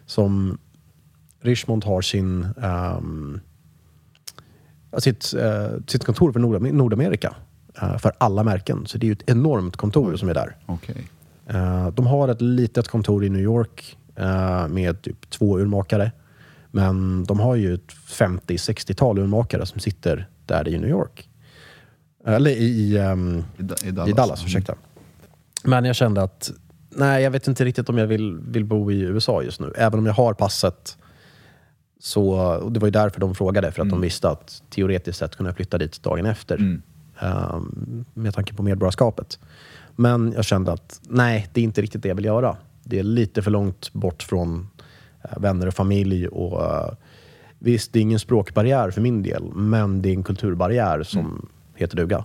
Som Richmond har sin, ja, sitt, eh, sitt kontor för Nordam- Nordamerika. eh, för alla märken. Så det är ju ett enormt kontor som är där. Okej. Eh, de har ett litet kontor i New York med typ två urmakare. Men de har ju ett 50-60-tal urmakare som sitter där i New York. Eller i, i, ehm, I, Da- i i Dallas. Dallas, ursäkta. Men jag kände att nej, jag vet inte riktigt om jag vill, vill bo i USA just nu. Även om jag har passet. Så, och det var ju därför de frågade, för att de visste att teoretiskt sett kunde jag flytta dit dagen efter. ehm, med tanke på medborgarskapet. Men jag kände att nej, det är inte riktigt det jag vill göra. Det är lite för långt bort från eh, vänner och familj. Och, eh, visst, det är ingen språkbarriär för min del, men det är en kulturbarriär som heter duga.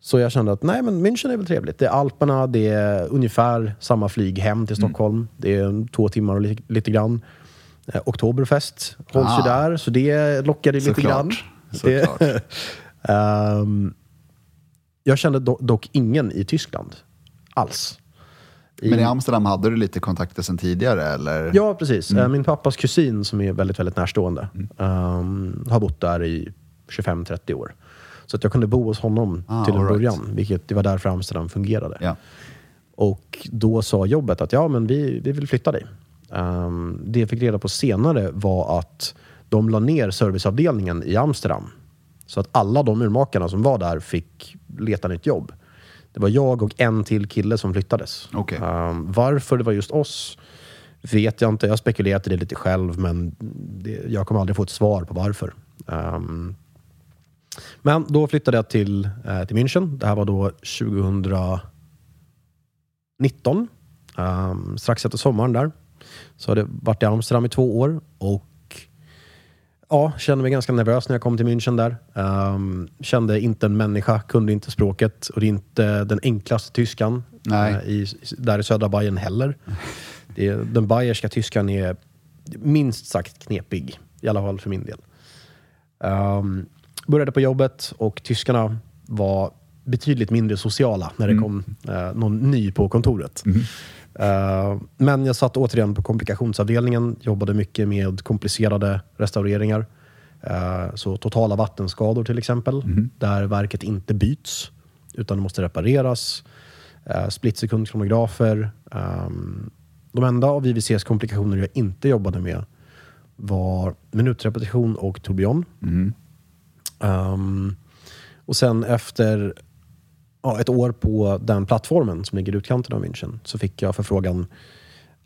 Så jag kände att nej, men München är väl trevligt. Det är Alperna, det är ungefär samma flyg hem till Stockholm. Det är två timmar och li- lite grann. Eh, Oktoberfest hålls ju Ah. där, så det lockade lite Såklart. grann. Såklart. Ehm, jag kände do- dock ingen i Tyskland alls. Men i Amsterdam hade du lite kontakter sedan tidigare? Eller? Ja, precis. Eh, Min pappas kusin som är väldigt, väldigt närstående ehm, har bott där i 25-30 år. Så att jag kunde bo hos honom Ah, till en right. början. Vilket det var därför Amsterdam fungerade. Ja. Och då sa jobbet att ja, men vi, vi vill flytta dig. Um, det jag fick reda på senare var att de la ner serviceavdelningen i Amsterdam. Så att alla de urmakarna som var där fick leta nytt jobb. Det var jag och en till kille som flyttades. Okej. Um, varför det var just oss vet jag inte. Jag spekulerade i det lite själv, men det, jag kommer aldrig få ett svar på varför. Um, men då flyttade jag till, eh, till München. Det här var då 2019. Um, strax efter sommaren där. Så hade jag varit i Amsterdam i två år och ja, kände mig ganska nervös när jag kom till München där. Um, kände inte en människa, kunde inte språket och det är inte den enklaste tyskan eh, i, där i södra Bayern heller. Det, den bayerska tyskan är minst sagt knepig, i alla fall för min del. Um, började på jobbet och tyskarna var betydligt mindre sociala när det kom eh, någon ny på kontoret. Eh, men jag satt återigen på komplikationsavdelningen, jobbade mycket med komplicerade restaureringar. Eh, så totala vattenskador till exempel, där verket inte byts utan måste repareras. Uh, Splitsekundskronografer. Um, de enda av IWCs komplikationer jag inte jobbade med var minutrepetition och tourbillon. Ehm, och sen efter ja, ett år på den plattformen som ligger i utkanten av München så fick jag förfrågan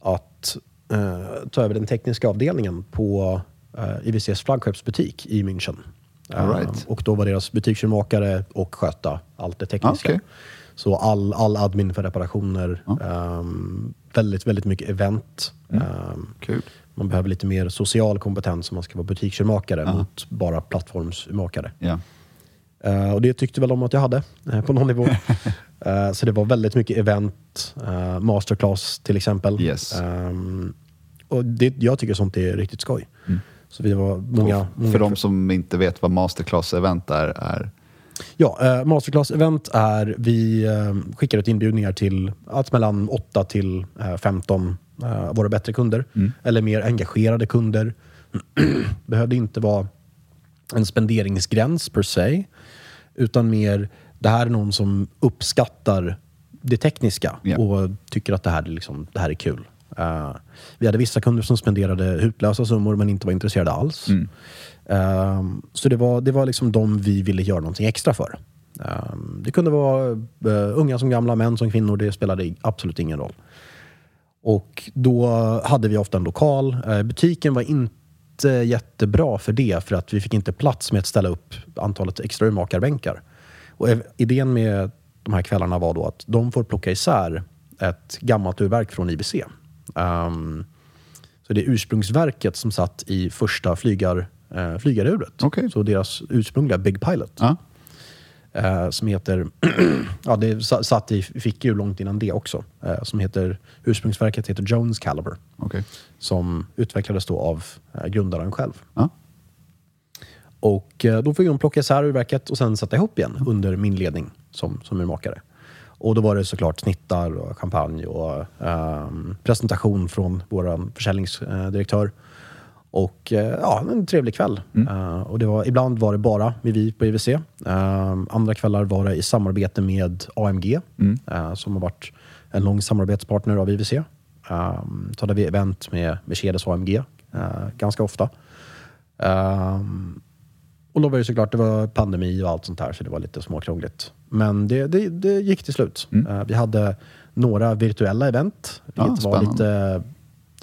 att eh, ta över den tekniska avdelningen på uh, IWCs flaggskeppsbutik i München. All right. Ehm, och då var deras butiksförmakare och sköta allt det tekniska. Okej. Så all, all admin för reparationer, ehm, väldigt, väldigt mycket event. Mm. Ehm, Kul. Man behöver lite mer social kompetens om man ska vara butiksurmakare mot bara plattformsurmakare. Ja. Eh, och det tyckte väl om att jag hade eh, på någon nivå. Eh, så det var väldigt mycket event, masterclass till exempel. Yes. Ehm, och det, jag tycker sånt är riktigt skoj. Så vi var många... många För de som inte vet vad masterclass-event är, är Ja, eh, masterclass-event är vi eh, skickar ut inbjudningar till allt mellan 8 till eh, 15 av våra bättre kunder. Eller mer engagerade kunder. Behövde inte vara en spenderingsgräns per se. Utan mer, det här är någon som uppskattar det tekniska Ja. och tycker att det här, är liksom, det här är kul. Eh, vi hade vissa kunder som spenderade hutlösa summor men inte var intresserade alls. Ehm, så det var, det var liksom de vi ville göra någonting extra för. Ehm, det kunde vara eh, unga som gamla, män som kvinnor. Det spelade absolut ingen roll. Och då hade vi ofta en lokal. Eh, butiken var inte jättebra för det, för att vi fick inte plats med att ställa upp antalet extra urmakarbänkar. Och idén med de här kvällarna var då att de får plocka isär ett gammalt urverk från IBC. Ehm, så det är ursprungsverket som satt i första flygar, eh, flygaruret. Okej. Så deras ursprungliga Big Pilot. Ja. Eh, som heter, ja det sa- satt i fickhjul långt innan det också. Eh, som heter, ursprungsverket heter Jones Caliber. Okej. Som utvecklades då av eh, grundaren själv. Ja. Och eh, då fick de plocka isär urverket och sen sätta ihop igen under min ledning som, som urmakare. Och då var det såklart snittar och champagne och ehm, presentation från vår försäljningsdirektör. Och eh, ja, en trevlig kväll. Eh, och det var, ibland var det bara med vi på IWC. Ehm, andra kvällar var det i samarbete med AMG eh, som har varit en lång samarbetspartner av IWC. Um, så hade vi event med Mercedes AMG eh, ganska ofta. Ehm, och då var det såklart det var pandemi och allt sånt här så det var lite småkrångligt. Men det, det, det gick till slut. Eh, vi hade några virtuella event, vilket Ja, var lite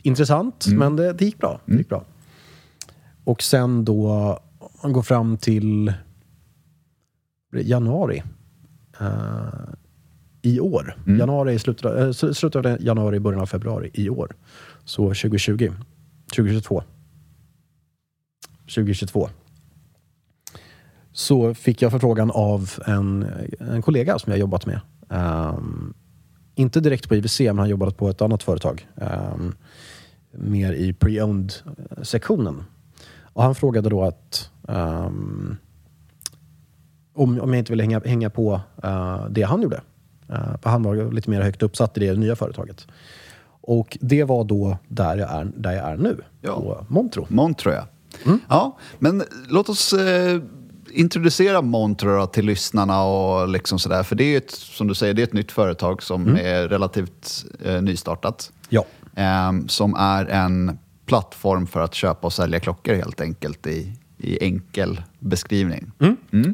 intressant, men det, det gick bra. Det gick bra. Och sen då, man går fram till januari eh, i år. Januari, i slutet, av- eh, sl- slutet av januari, början av februari i år. Så 2020, 2022. 2022 så fick jag förfrågan av en, en kollega som jag jobbat med. Ehm, inte direkt på IWC, men han jobbat på ett annat företag. ehm, mer i pre-owned sektionen. Och han frågade då att ehm, om, om jag inte ville hänga, hänga på eh, det han gjorde. Eh, för han var lite mer högt uppsatt i det nya företaget. Och det var då där jag är, där jag är nu, Ja. på Montro. Montro, ja. Mm. Ja, men låt oss eh, introducera Montreux då till lyssnarna och liksom sådär. För det är ju ett, som du säger, det är ett nytt företag som är relativt eh, nystartat. Ja. Ehm, som är en plattform för att köpa och sälja klockor helt enkelt i, i enkel beskrivning.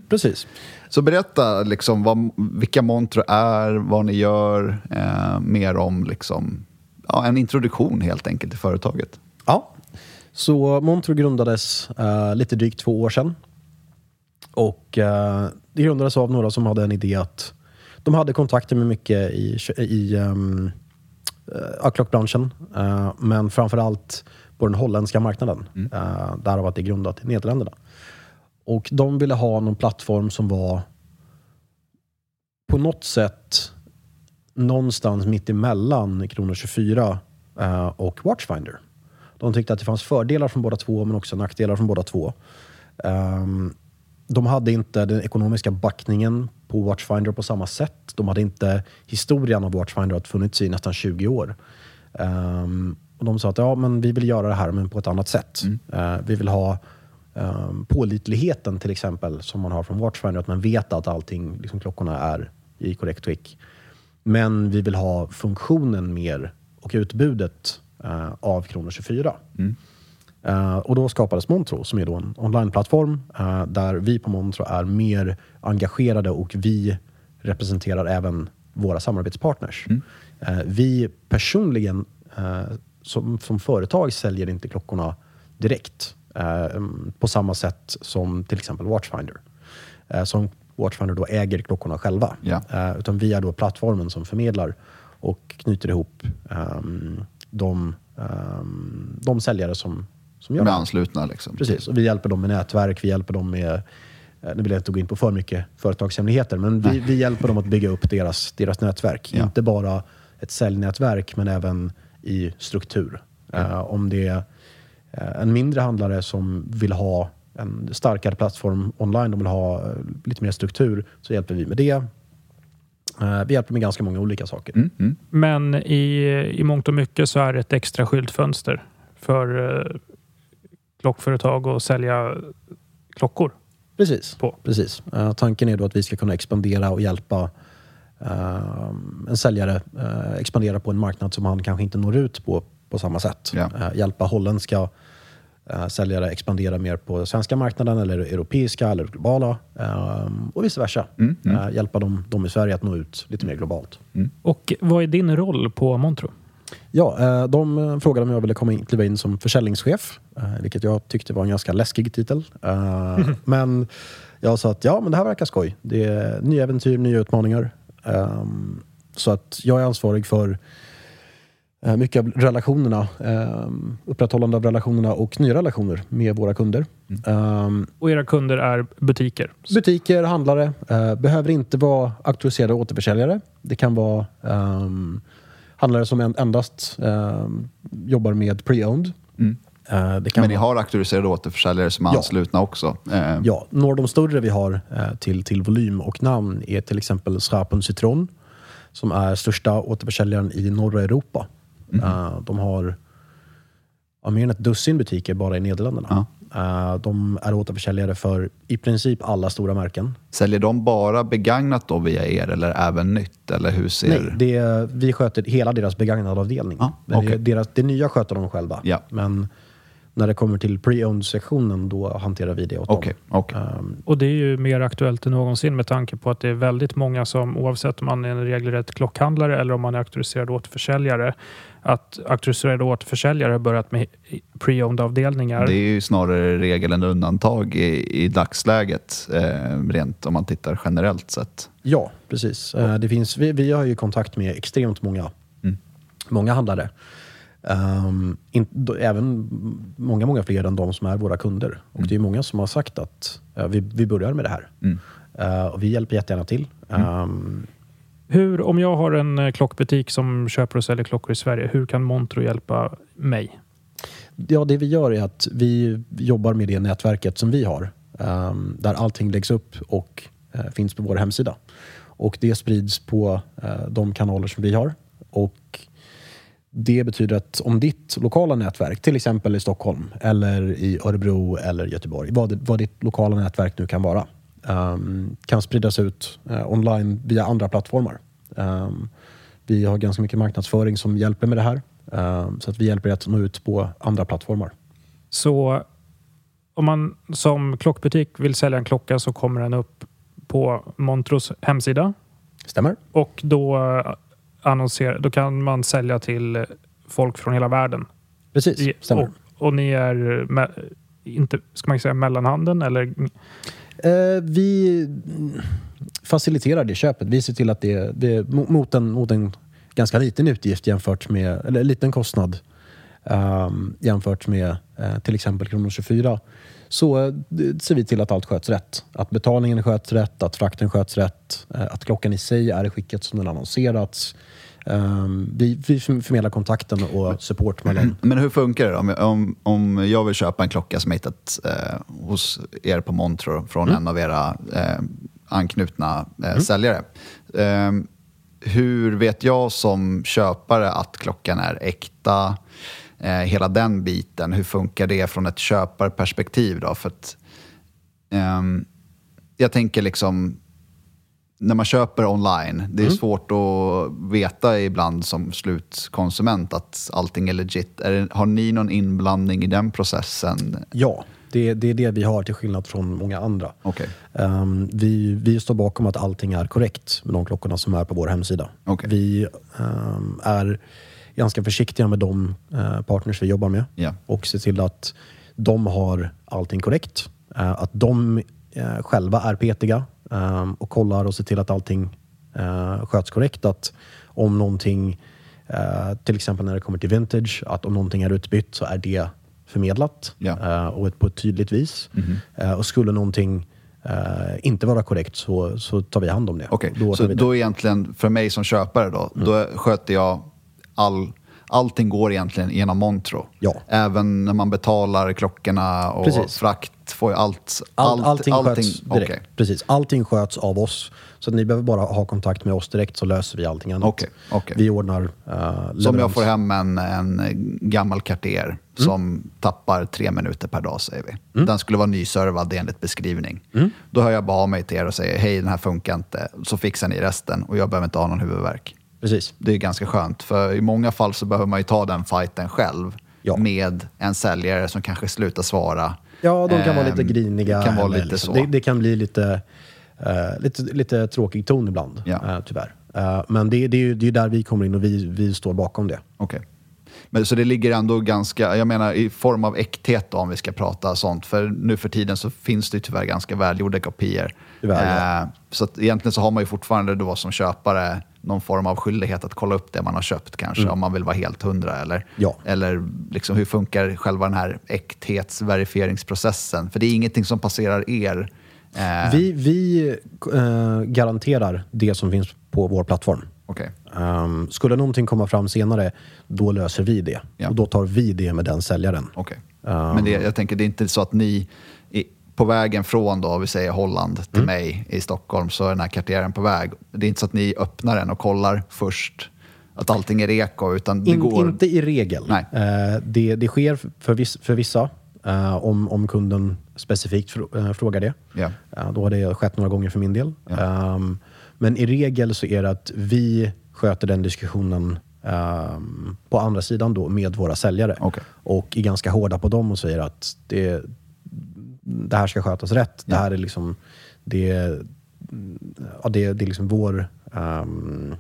Precis. Så berätta liksom vad, vilka Montreux är, vad ni gör, eh, mer om liksom, ja, en introduktion helt enkelt till företaget. Ja. Så Montreux grundades eh, lite drygt två år sedan. Och eh, det grundades av några som hade en idé att de hade kontakter med mycket i, i um, uh, klockbranschen. eh, men framförallt på den holländska marknaden. Uh, därav att det är grundat i Nederländerna. Och de ville ha någon plattform som var på något sätt någonstans mitt emellan Kronor 24 eh, och Watchfinder. De tyckte att det fanns fördelar från båda två, men också nackdelar från båda två. Ehm, de hade inte den ekonomiska backningen på Watchfinder på samma sätt. De hade inte historien av Watchfinder att funnits i nästan 20 år. Ehm, och de sa att ja, men vi vill göra det här, men på ett annat sätt. Eh, vi vill ha um, pålitligheten till exempel, som man har från Watchfinder, att man vet att allting, liksom klockorna är i korrekt skick. Men vi vill ha funktionen mer och utbudet eh, av Kronor 24. Eh, och då skapades Montro som är då en onlineplattform eh, där vi på Montro är mer engagerade och vi representerar även våra samarbetspartners. Eh, vi personligen som, som företag säljer inte klockorna direkt eh, på samma sätt som till exempel Watchfinder. Eh, som Watchfinder då äger klockorna själva. Ja. Eh, utan vi är då plattformen som förmedlar och knyter ihop ehm, de, ehm, de säljare som, som gör det. anslutna liksom. Precis, och vi hjälper dem med nätverk, vi hjälper dem med eh, nu vill jag inte gå in på för mycket företagshemligheter, men vi, vi hjälper dem att bygga upp deras, deras nätverk. Ja. Inte bara ett säljnätverk, men även i struktur. Eh, om det är eh, en mindre handlare som vill ha en starkare plattform online, de vill ha eh, lite mer struktur, så hjälper vi med det. Vi hjälper med ganska många olika saker. Mm, mm. Men i, i mångt och mycket så är det ett extra skyltfönster för eh, klockföretag att sälja klockor. Precis. På. Precis. Eh, tanken är då att vi ska kunna expandera och hjälpa eh, en säljare eh, expandera på en marknad som han kanske inte når ut på på samma sätt. Eh, hjälpa holländska eh, säljare expandera mer på svenska marknaden eller europeiska eller globala eh, och vice versa. Mm, mm. Eh, hjälpa dem, dem i Sverige att nå ut lite mer globalt. Och vad är din roll på Montro? Ja, eh, de eh, frågade om jag ville komma in, kliva in som försäljningschef, eh, vilket jag tyckte var en ganska läskig titel. Eh, Men jag sa att ja, men det här verkar skoj. Det är nya äventyr, nya utmaningar. Ehm, Så att jag är ansvarig för eh, mycket av relationerna, ehm, upprätthållande av relationerna och nya relationer med våra kunder. Ehm, Och era kunder är butiker. Butiker, handlare. Eh, behöver inte vara auktoriserade återförsäljare. Det kan vara handlare som en, endast jobbar med pre-owned. Kan Men ni har auktoriserade återförsäljare som är Ja. anslutna också? Eh, ja, några av de större vi har eh, till, till volym och namn är till exempel Srapen Citron som är största återförsäljaren i norra Europa. Eh, de har ja, mer än ett dussin butiker bara i Nederländerna. Eh, de är återförsäljare för i princip alla stora märken. Säljer de bara begagnat då via er eller även nytt? Eller hur ser... Nej, det är, vi sköter hela deras begagnadavdelning. Men okej. det, deras, det nya sköter de själva. Ja. Men när det kommer till pre-owned-sektionen, då hanterar vi det åt Okej, dem. okej. Ehm, Och det är ju mer aktuellt än någonsin med tanke på att det är väldigt många som, oavsett om man är en regelrätt klockhandlare eller om man är auktoriserad återförsäljare, att auktoriserade återförsäljare har börjat med pre-owned avdelningar. Det är ju snarare regel än undantag i, i dagsläget, eh, rent om man tittar generellt sett. ja, precis. Eh, det finns, vi, vi har ju kontakt med extremt många, Mm. många handlare. Ehm, in, då, även många, många fler än de som är våra kunder. Och det är många som har sagt att eh, vi, vi börjar med det här. Mm. Eh, och vi hjälper jättegärna till. Ehm, Hur, om jag har en eh, klockbutik som köper och säljer klockor i Sverige, hur kan Montro hjälpa mig? Ja, det vi gör är att vi jobbar med det nätverket som vi har. ehm, där allting läggs upp och eh, finns på vår hemsida. Och det sprids på de kanaler som vi har. Och Det betyder att om ditt lokala nätverk, till exempel i Stockholm eller i Örebro eller Göteborg, vad, vad ditt lokala nätverk nu kan vara, ehm, kan spridas ut eh, online via andra plattformar. Ehm, vi har ganska mycket marknadsföring som hjälper med det här. ehm, så att vi hjälper er att nå ut på andra plattformar. Så om man som klockbutik vill sälja en klocka så kommer den upp på Montros hemsida Stämmer? och då, eh, annonser, då kan man sälja till folk från hela världen. Precis, I- stämmer. Och, och ni är, me- inte, ska man säga mellanhanden eller? Eh, vi faciliterar det köpet. Vi ser till att det, det mo- mot, en, mot en ganska liten utgift jämfört med, eller liten kostnad ehm, jämfört med eh, till exempel Kronor 24 så eh, ser vi till att allt sköts rätt. Att betalningen sköts rätt, att frakten sköts rätt, eh, att klockan i sig är i skicket som den annonserats. Ehm, vi, vi förmedlar kontakten och support mellan... Men hur funkar det då? Om, om, om jag vill köpa en klocka som jag hittat eh, hos er på Montro från en av era eh, anknutna eh, säljare. Eh, hur vet jag som köpare att klockan är äkta? Eh, hela den biten, hur funkar det från ett köparperspektiv? Då? För att, ehm, jag tänker liksom, när man köper online, det är Mm. svårt att veta ibland som slutkonsument att allting är legit. Är det, har ni någon inblandning i den processen? Ja, det, det är det vi har till skillnad från många andra. Okej. Ehm, vi, vi står bakom att allting är korrekt med de klockorna som är på vår hemsida. Okej. Vi ehm, är ganska försiktiga med de eh, partners vi jobbar med Ja. och ser till att de har allting korrekt. Eh, att de eh, själva är petiga ehm, och kollar och ser till att allting eh, sköts korrekt. Att om någonting, eh, till exempel när det kommer till vintage, att om någonting är utbytt så är det förmedlat Ja. eh, och på ett tydligt vis. Eh, och skulle någonting inte vara korrekt så, så tar vi hand om det. Okej, Då så då egentligen för mig som köpare då, då sköter jag all, allting går egentligen genom Montro. Ja. Även när man betalar klockorna och Precis. frakt får jag allt. All, allt allting, sköts direkt. okej. Precis. Allting sköts av oss. Så ni behöver bara ha kontakt med oss direkt så löser vi allting annat. Okej, okej. Vi ordnar uh, Som jag får hem en, en gammal Cartier Mm. som tappar tre minuter per dag, säger vi. Den skulle vara nyservad enligt beskrivning. Mm. Då hör jag bara av mig till er och säger hej, den här funkar inte. Så fixar ni resten och jag behöver inte ha någon huvudvärk. Precis. Det är ganska skönt, för i många fall så behöver man ju ta den fighten själv Ja. med en säljare som kanske slutar svara. Ja, de kan vara lite Ehm, griniga. kan vara lite liksom. så. Det, det kan bli lite, eh, lite, lite tråkig ton ibland, Ja. eh, tyvärr. Eh, men det, det, är ju det är där vi kommer in och vi, vi står bakom det. Okej. Men så det ligger ändå ganska, jag menar i form av äkthet då, om vi ska prata sånt. För nu för tiden så finns det ju tyvärr ganska välgjorda kopior. Tyvärr, ja. Eh, så att egentligen så har man ju fortfarande då som köpare någon form av skyldighet att kolla upp det man har köpt kanske, om man vill vara helt hundra. Eller, Mm. Ja. eller liksom, hur funkar själva den här äkthetsverifieringsprocessen? För det är ingenting som passerar er. Eh, Vi, vi eh, garanterar det som finns på vår plattform. Okej. Um, skulle någonting komma fram senare, då löser vi det. Ja. Och då tar vi det med den säljaren. Okej. Men det, jag tänker, det är inte så att ni på vägen från då, vi säger Holland till Mm. mig i Stockholm så är den här karriären på väg. Det är inte så att ni öppnar den och kollar först att allting är reko, utan det In, går... Inte i regel. Nej. Eh, det, det sker för, viss, för vissa, eh, om, om kunden specifikt frå, eh, frågar det. Eh, då har det skett några gånger för min del. Ehm, men i regel så är det att vi sköter den diskussionen ehm, på andra sidan då med våra säljare. Okej. Och är ganska hårda på dem och säger att det, det här ska skötas rätt. Det här är liksom, det, ja, det, det är liksom vår, ehm,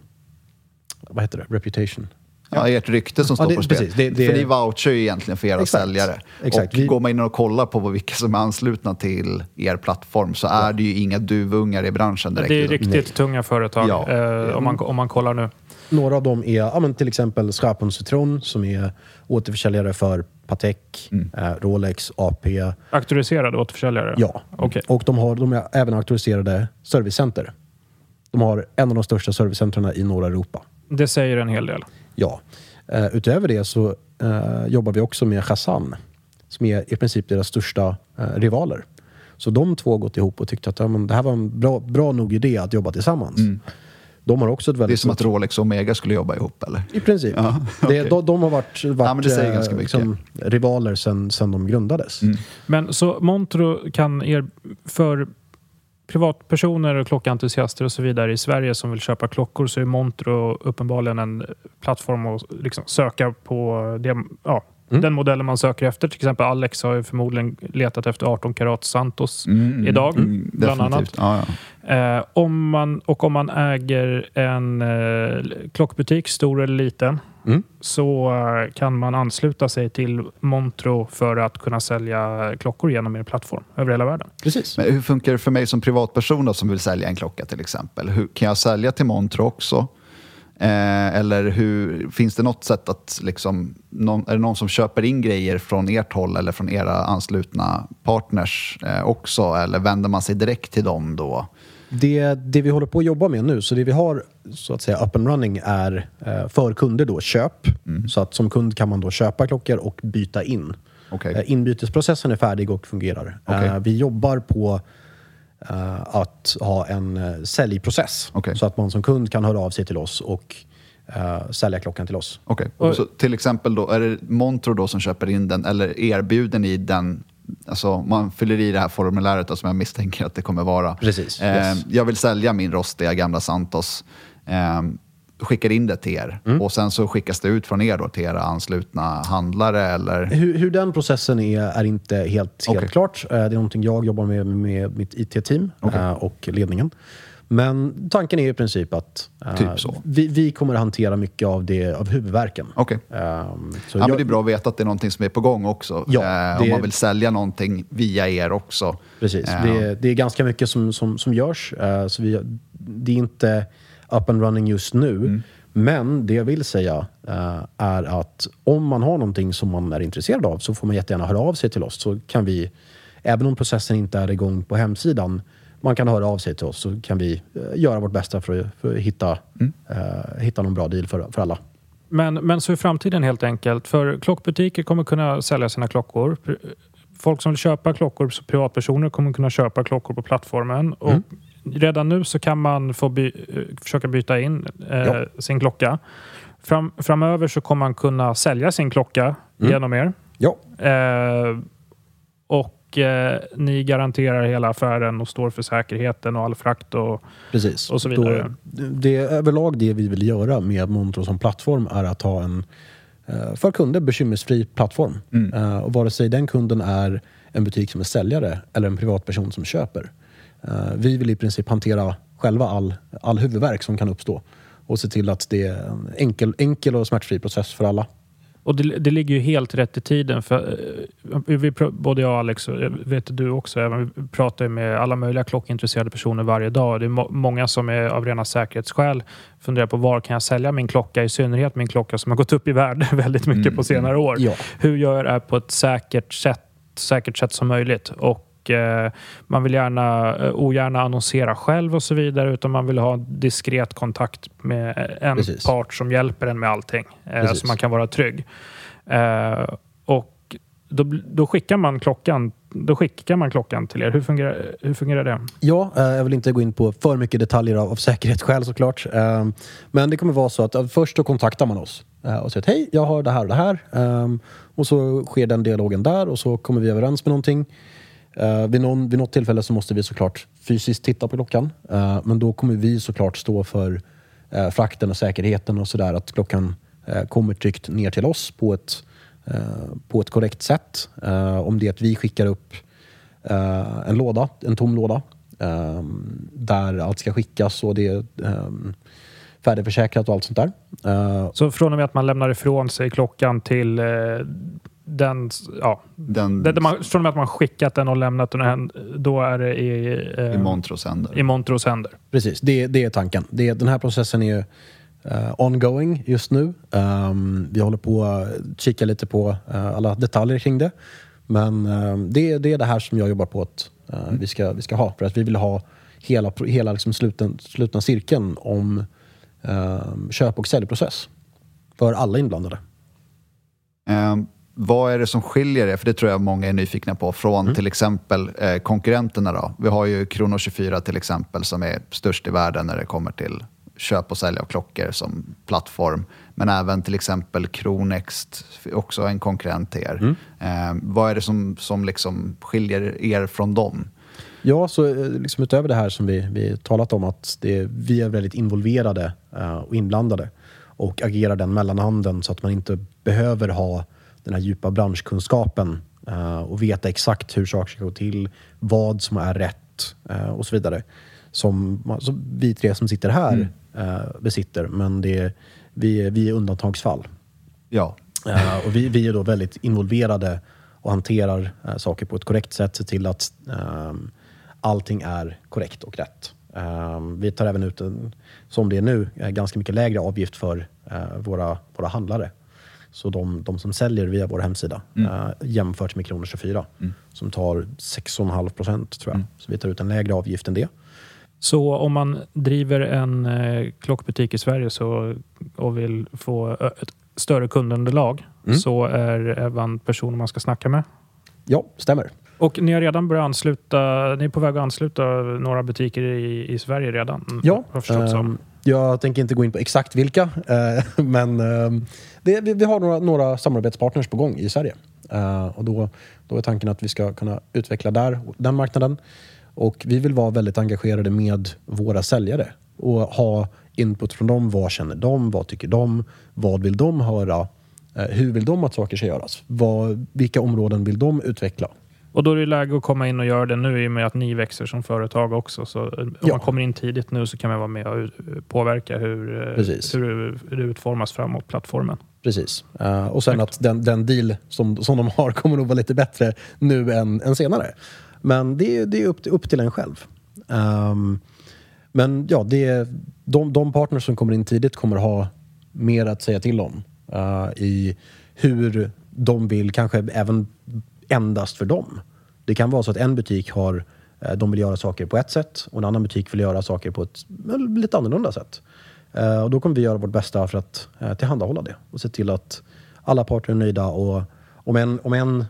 vad heter det, reputation. Ja, ert rykte som Ja, står det- på spel. precis. Det- det- För ni vouchar ju egentligen för era Exakt. säljare. Exakt. Och Vi- går man in och kollar på vilka som är anslutna till er plattform så är det ju inga duvungar i branschen direkt. Det är riktigt tunga företag Ja. eh, om, man, om man kollar nu. Några av dem är ja, men till exempel Schrapon Citron som är återförsäljare för Patek, Mm. eh, Rolex, AP. Auktoriserade återförsäljare? Ja. Okej. Och de, har, de är även auktoriserade servicecenter. De har en av de största servicecentren i norra Europa. Det säger en hel del. Ja. Eh, utöver det så eh, jobbar vi också med Hassan som är i princip deras största eh, rivaler. Så de två har gått ihop och tyckte att ja, men det här var en bra, bra nog idé att jobba tillsammans. De har också ett Det är väldigt... som att Rolex och Omega skulle jobba ihop eller? I princip. Ja, det, okej. de, de har varit, varit Ja, men det säger eh, ganska mycket. Mm. liksom, rivaler sen, sen de grundades. Men så Montro kan er för privatpersoner och klockentusiaster och så vidare i Sverige som vill köpa klockor så är Montro uppenbarligen en plattform att liksom söka på det, ja, Mm. den modellen man söker efter. Till exempel Alex har ju förmodligen letat efter 18 karat Santos Mm, idag, mm, bland annat. Ja, ja. Eh, om man, och om man äger en eh, klockbutik, stor eller liten, Mm. så eh, kan man ansluta sig till Montro för att kunna sälja klockor genom er plattform över hela världen. Precis. Men hur funkar det för mig som privatperson då, som vill sälja en klocka till exempel? Hur, kan jag sälja till Montro också? Eh, eller hur, finns det något sätt att, liksom, någon, är det någon som köper in grejer från ert håll eller från era anslutna partners eh, också? Eller vänder man sig direkt till dem då? Det, det vi håller på att jobba med nu, så det vi har så att säga up and running är eh, för kunder då köp. Så att som kund kan man då köpa klockor och byta in. Okej. Eh, Inbytesprocessen är färdig och fungerar. Okej. Eh, Vi jobbar på att ha en eh, säljprocess. Okej. Så att man som kund kan höra av sig till oss och eh, sälja klockan till oss. Okej. Och- Så till exempel då, är det Montro då som köper in den eller erbjuder ni den? Alltså man fyller i det här formuläret då, som jag misstänker att det kommer vara. Precis, Eh, yes. Jag vill sälja min rostiga gamla Santos. Eh, skickar in det till er Mm. och sen så skickas det ut från er då till era anslutna handlare eller? Hur, hur den processen är, är inte helt, helt Okej. klart. Eh, Det är någonting jag jobbar med med mitt IT-team Okej. eh, och ledningen. Men tanken är i princip att eh, Typ så. Vi, vi kommer att hantera mycket av, det, av huvudvärken. Okej. Ehm, så Ja, men jag- det är bra att veta att det är någonting som är på gång också. Ja, eh, Om man vill sälja någonting via er också. Precis. Eh, Det, är- det är ganska mycket som, som, som görs. eh, så vi, det är inte up and running just nu. Mm. Men det jag vill säga eh, är att om man har någonting som man är intresserad av så får man jättegärna höra av sig till oss. Så kan vi, även om processen inte är igång på hemsidan, man kan höra av sig till oss så kan vi eh, göra vårt bästa för att, för att hitta, Mm. eh, hitta någon bra deal för, för alla. Men, men så i framtiden helt enkelt. För klockbutiker kommer kunna sälja sina klockor. Folk som vill köpa klockor, så privatpersoner, kommer kunna köpa klockor på plattformen. Och redan nu så kan man få by, eh, försöka byta in eh, sin klocka. Fram, framöver så kommer man kunna sälja sin klocka genom er. Ja, Eh, och eh, ni garanterar hela affären och står för säkerheten och all frakt. Och, Precis. Och så vidare. Då, det är överlag det vi vill göra med Montro som plattform är att ha en eh, för kunder bekymmersfri plattform. Eh, och vare sig den kunden är en butik som är säljare eller en privatperson som köper. Eh, vi vill i princip hantera själva all, all huvudvärk som kan uppstå och se till att det är en enkel, enkel och smärtfri process för alla. och det, det ligger ju helt rätt i tiden. För, eh, vi, både jag och Alex, och jag vet du också, även, vi pratar med alla möjliga klockintresserade personer varje dag. Det är må, många som är av rena säkerhetsskäl funderar på var kan jag sälja min klocka? I synnerhet min klocka som har gått upp i värde väldigt mycket på senare år. Ja. Hur gör jag det här på ett säkert sätt, säkert sätt som möjligt? Och eh, man vill gärna, eh, ogärna annonsera själv och så vidare utan man vill ha diskret kontakt med en Precis. part som hjälper en med allting. Eh, så man kan vara trygg. Eh, och då, då, skickar man klockan, då skickar man klockan till er. Hur fungerar, hur fungerar det? Ja, jag vill inte gå in på för mycket detaljer av, av säkerhetsskäl såklart. Men det kommer vara så att först då kontaktar man oss och säger att hej, jag har det här och det här. Och så sker den dialogen där och så kommer vi överens med någonting. Uh, Vid, någon, vid något tillfälle så måste vi såklart fysiskt titta på klockan. Uh, Men då kommer vi såklart stå för uh, frakten och säkerheten och sådär. Att klockan kommer tryggt ner till oss på ett, på ett korrekt sätt. Om det är att vi skickar upp en låda, en tom låda där allt ska skickas och det är färdigförsäkrat och allt sånt där. Så från och med att man lämnar ifrån sig klockan till den, ja, Den det, det man, från och med att man skickat den och lämnat den, då är det i, eh, i Montros händer. i Montros händer. Precis, det, det är tanken. Det, den här processen är eh, ongoing just nu. Ehm, vi håller på att kika lite på eh, alla detaljer kring det. Men ehm, det, det är det här som jag jobbar på att eh, vi, ska, vi ska ha. För att vi vill ha hela, hela liksom sluten, slutna cirkeln om ehm, köp och säljprocess. För alla inblandade. Eh, vad är det som skiljer er, för det tror jag många är nyfikna på, från Mm. till exempel eh, konkurrenterna? Då? Vi har ju Krono 24 till exempel som är störst i världen när det kommer till köp och sälj av klockor som plattform. Men även till exempel Cronext, också en konkurrent till er. Eh, vad är det som, som liksom skiljer er från dem? Ja, så eh, liksom utöver det här som vi, vi talat om att det, vi är väldigt involverade eh, och inblandade och agerar den mellanhanden så att man inte behöver ha den här djupa branschkunskapen eh, och veta exakt hur saker ska gå till, vad som är rätt eh, och så vidare. Som, som vi tre som sitter här eh, besitter, men det, vi, är- vi är undantagsfall. Ja, och vi, vi är då väldigt involverade och hanterar saker på ett korrekt sätt, ser till att ehm, allting är korrekt och rätt. Ehm, vi tar även ut, en, som det är nu, ganska mycket lägre avgift för eh, våra, våra handlare. Så de, de som säljer via vår hemsida eh, jämfört med Kronor 24 som tar 6,5 procent tror jag. Så vi tar ut en lägre avgift än det. Så om man driver en eh, klockbutik i Sverige så, och vill få ett större kundunderlag så är Evan personen man ska snacka med. Ja, stämmer. Och ni har redan börjat ansluta, ni är på väg att ansluta några butiker i, i Sverige redan? Ja, Har jag tänker inte gå in på exakt vilka, eh, men eh, det, vi, vi har några, några samarbetspartners på gång i Sverige. Eh, och då, då är tanken att vi ska kunna utveckla där, den marknaden. Och vi vill vara väldigt engagerade med våra säljare och ha input från dem. Vad känner de? Vad tycker de? Vad vill de höra? Eh, hur vill de att saker ska göras? Vad, vilka områden vill de utveckla? Och då är det läge att komma in och göra det nu i och med att ni växer som företag också. Så eh, om Ja. man kommer in tidigt nu så kan man vara med och ut- påverka hur, eh, Precis. hur det utformas framåt plattformen. Precis. Eh, och sen att den, den deal som, som de har kommer nog vara lite bättre nu än, än senare. Men det, är- det är upp, till- upp till en själv. Ehm, men ja, det de, de partners som kommer in tidigt kommer ha mer att säga till om eh, i hur de vill, kanske även endast för dem. Det kan vara så att en butik har, eh, de vill göra saker på ett sätt och en annan butik vill göra saker på ett lite annorlunda sätt. Eh, och då kommer vi göra vårt bästa för att eh, tillhandahålla det och se till att alla parter är nöjda. Och om en, om en,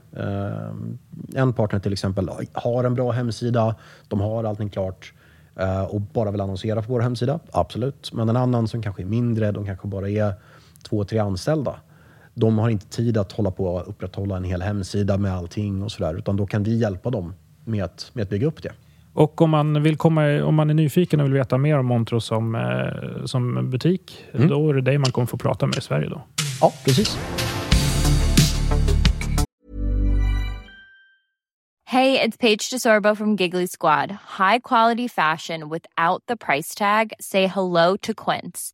en partner till exempel har en bra hemsida, de har allting klart och bara vill annonsera på vår hemsida, absolut. Men en annan som kanske är mindre, de kanske bara är två, tre anställda. De har inte tid att hålla på och upprätthålla en hel hemsida med allting och sådär. Utan då kan vi hjälpa dem med att, med att bygga upp det. Och om man, vill komma, om man är nyfiken och vill veta mer om Montro som, eh, som butik, Mm. då är det dig man kommer få prata med i Sverige då. Ja, precis. Hey, it's Paige DeSorbo from Giggly Squad. High quality fashion without the price tag. Say hello to Quince.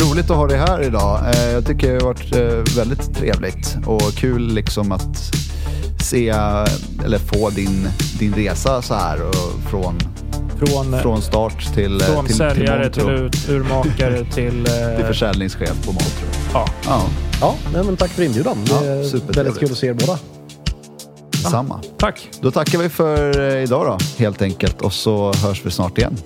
Roligt att ha dig här idag. Eh, Jag tycker det har varit eh, väldigt trevligt och kul liksom att se eller få din, din resa så här och från, Från, från start till, eh, från till, säljare till, Montro. ut, urmakare till... eh, till försäljningschef på Montro. ja. Ja, Ja, nej, men tack för inbjudan. Ja, Det är väldigt kul att se er båda. detsamma. Tack! Då tackar vi för eh, idag då, helt enkelt. Och så hörs vi snart igen.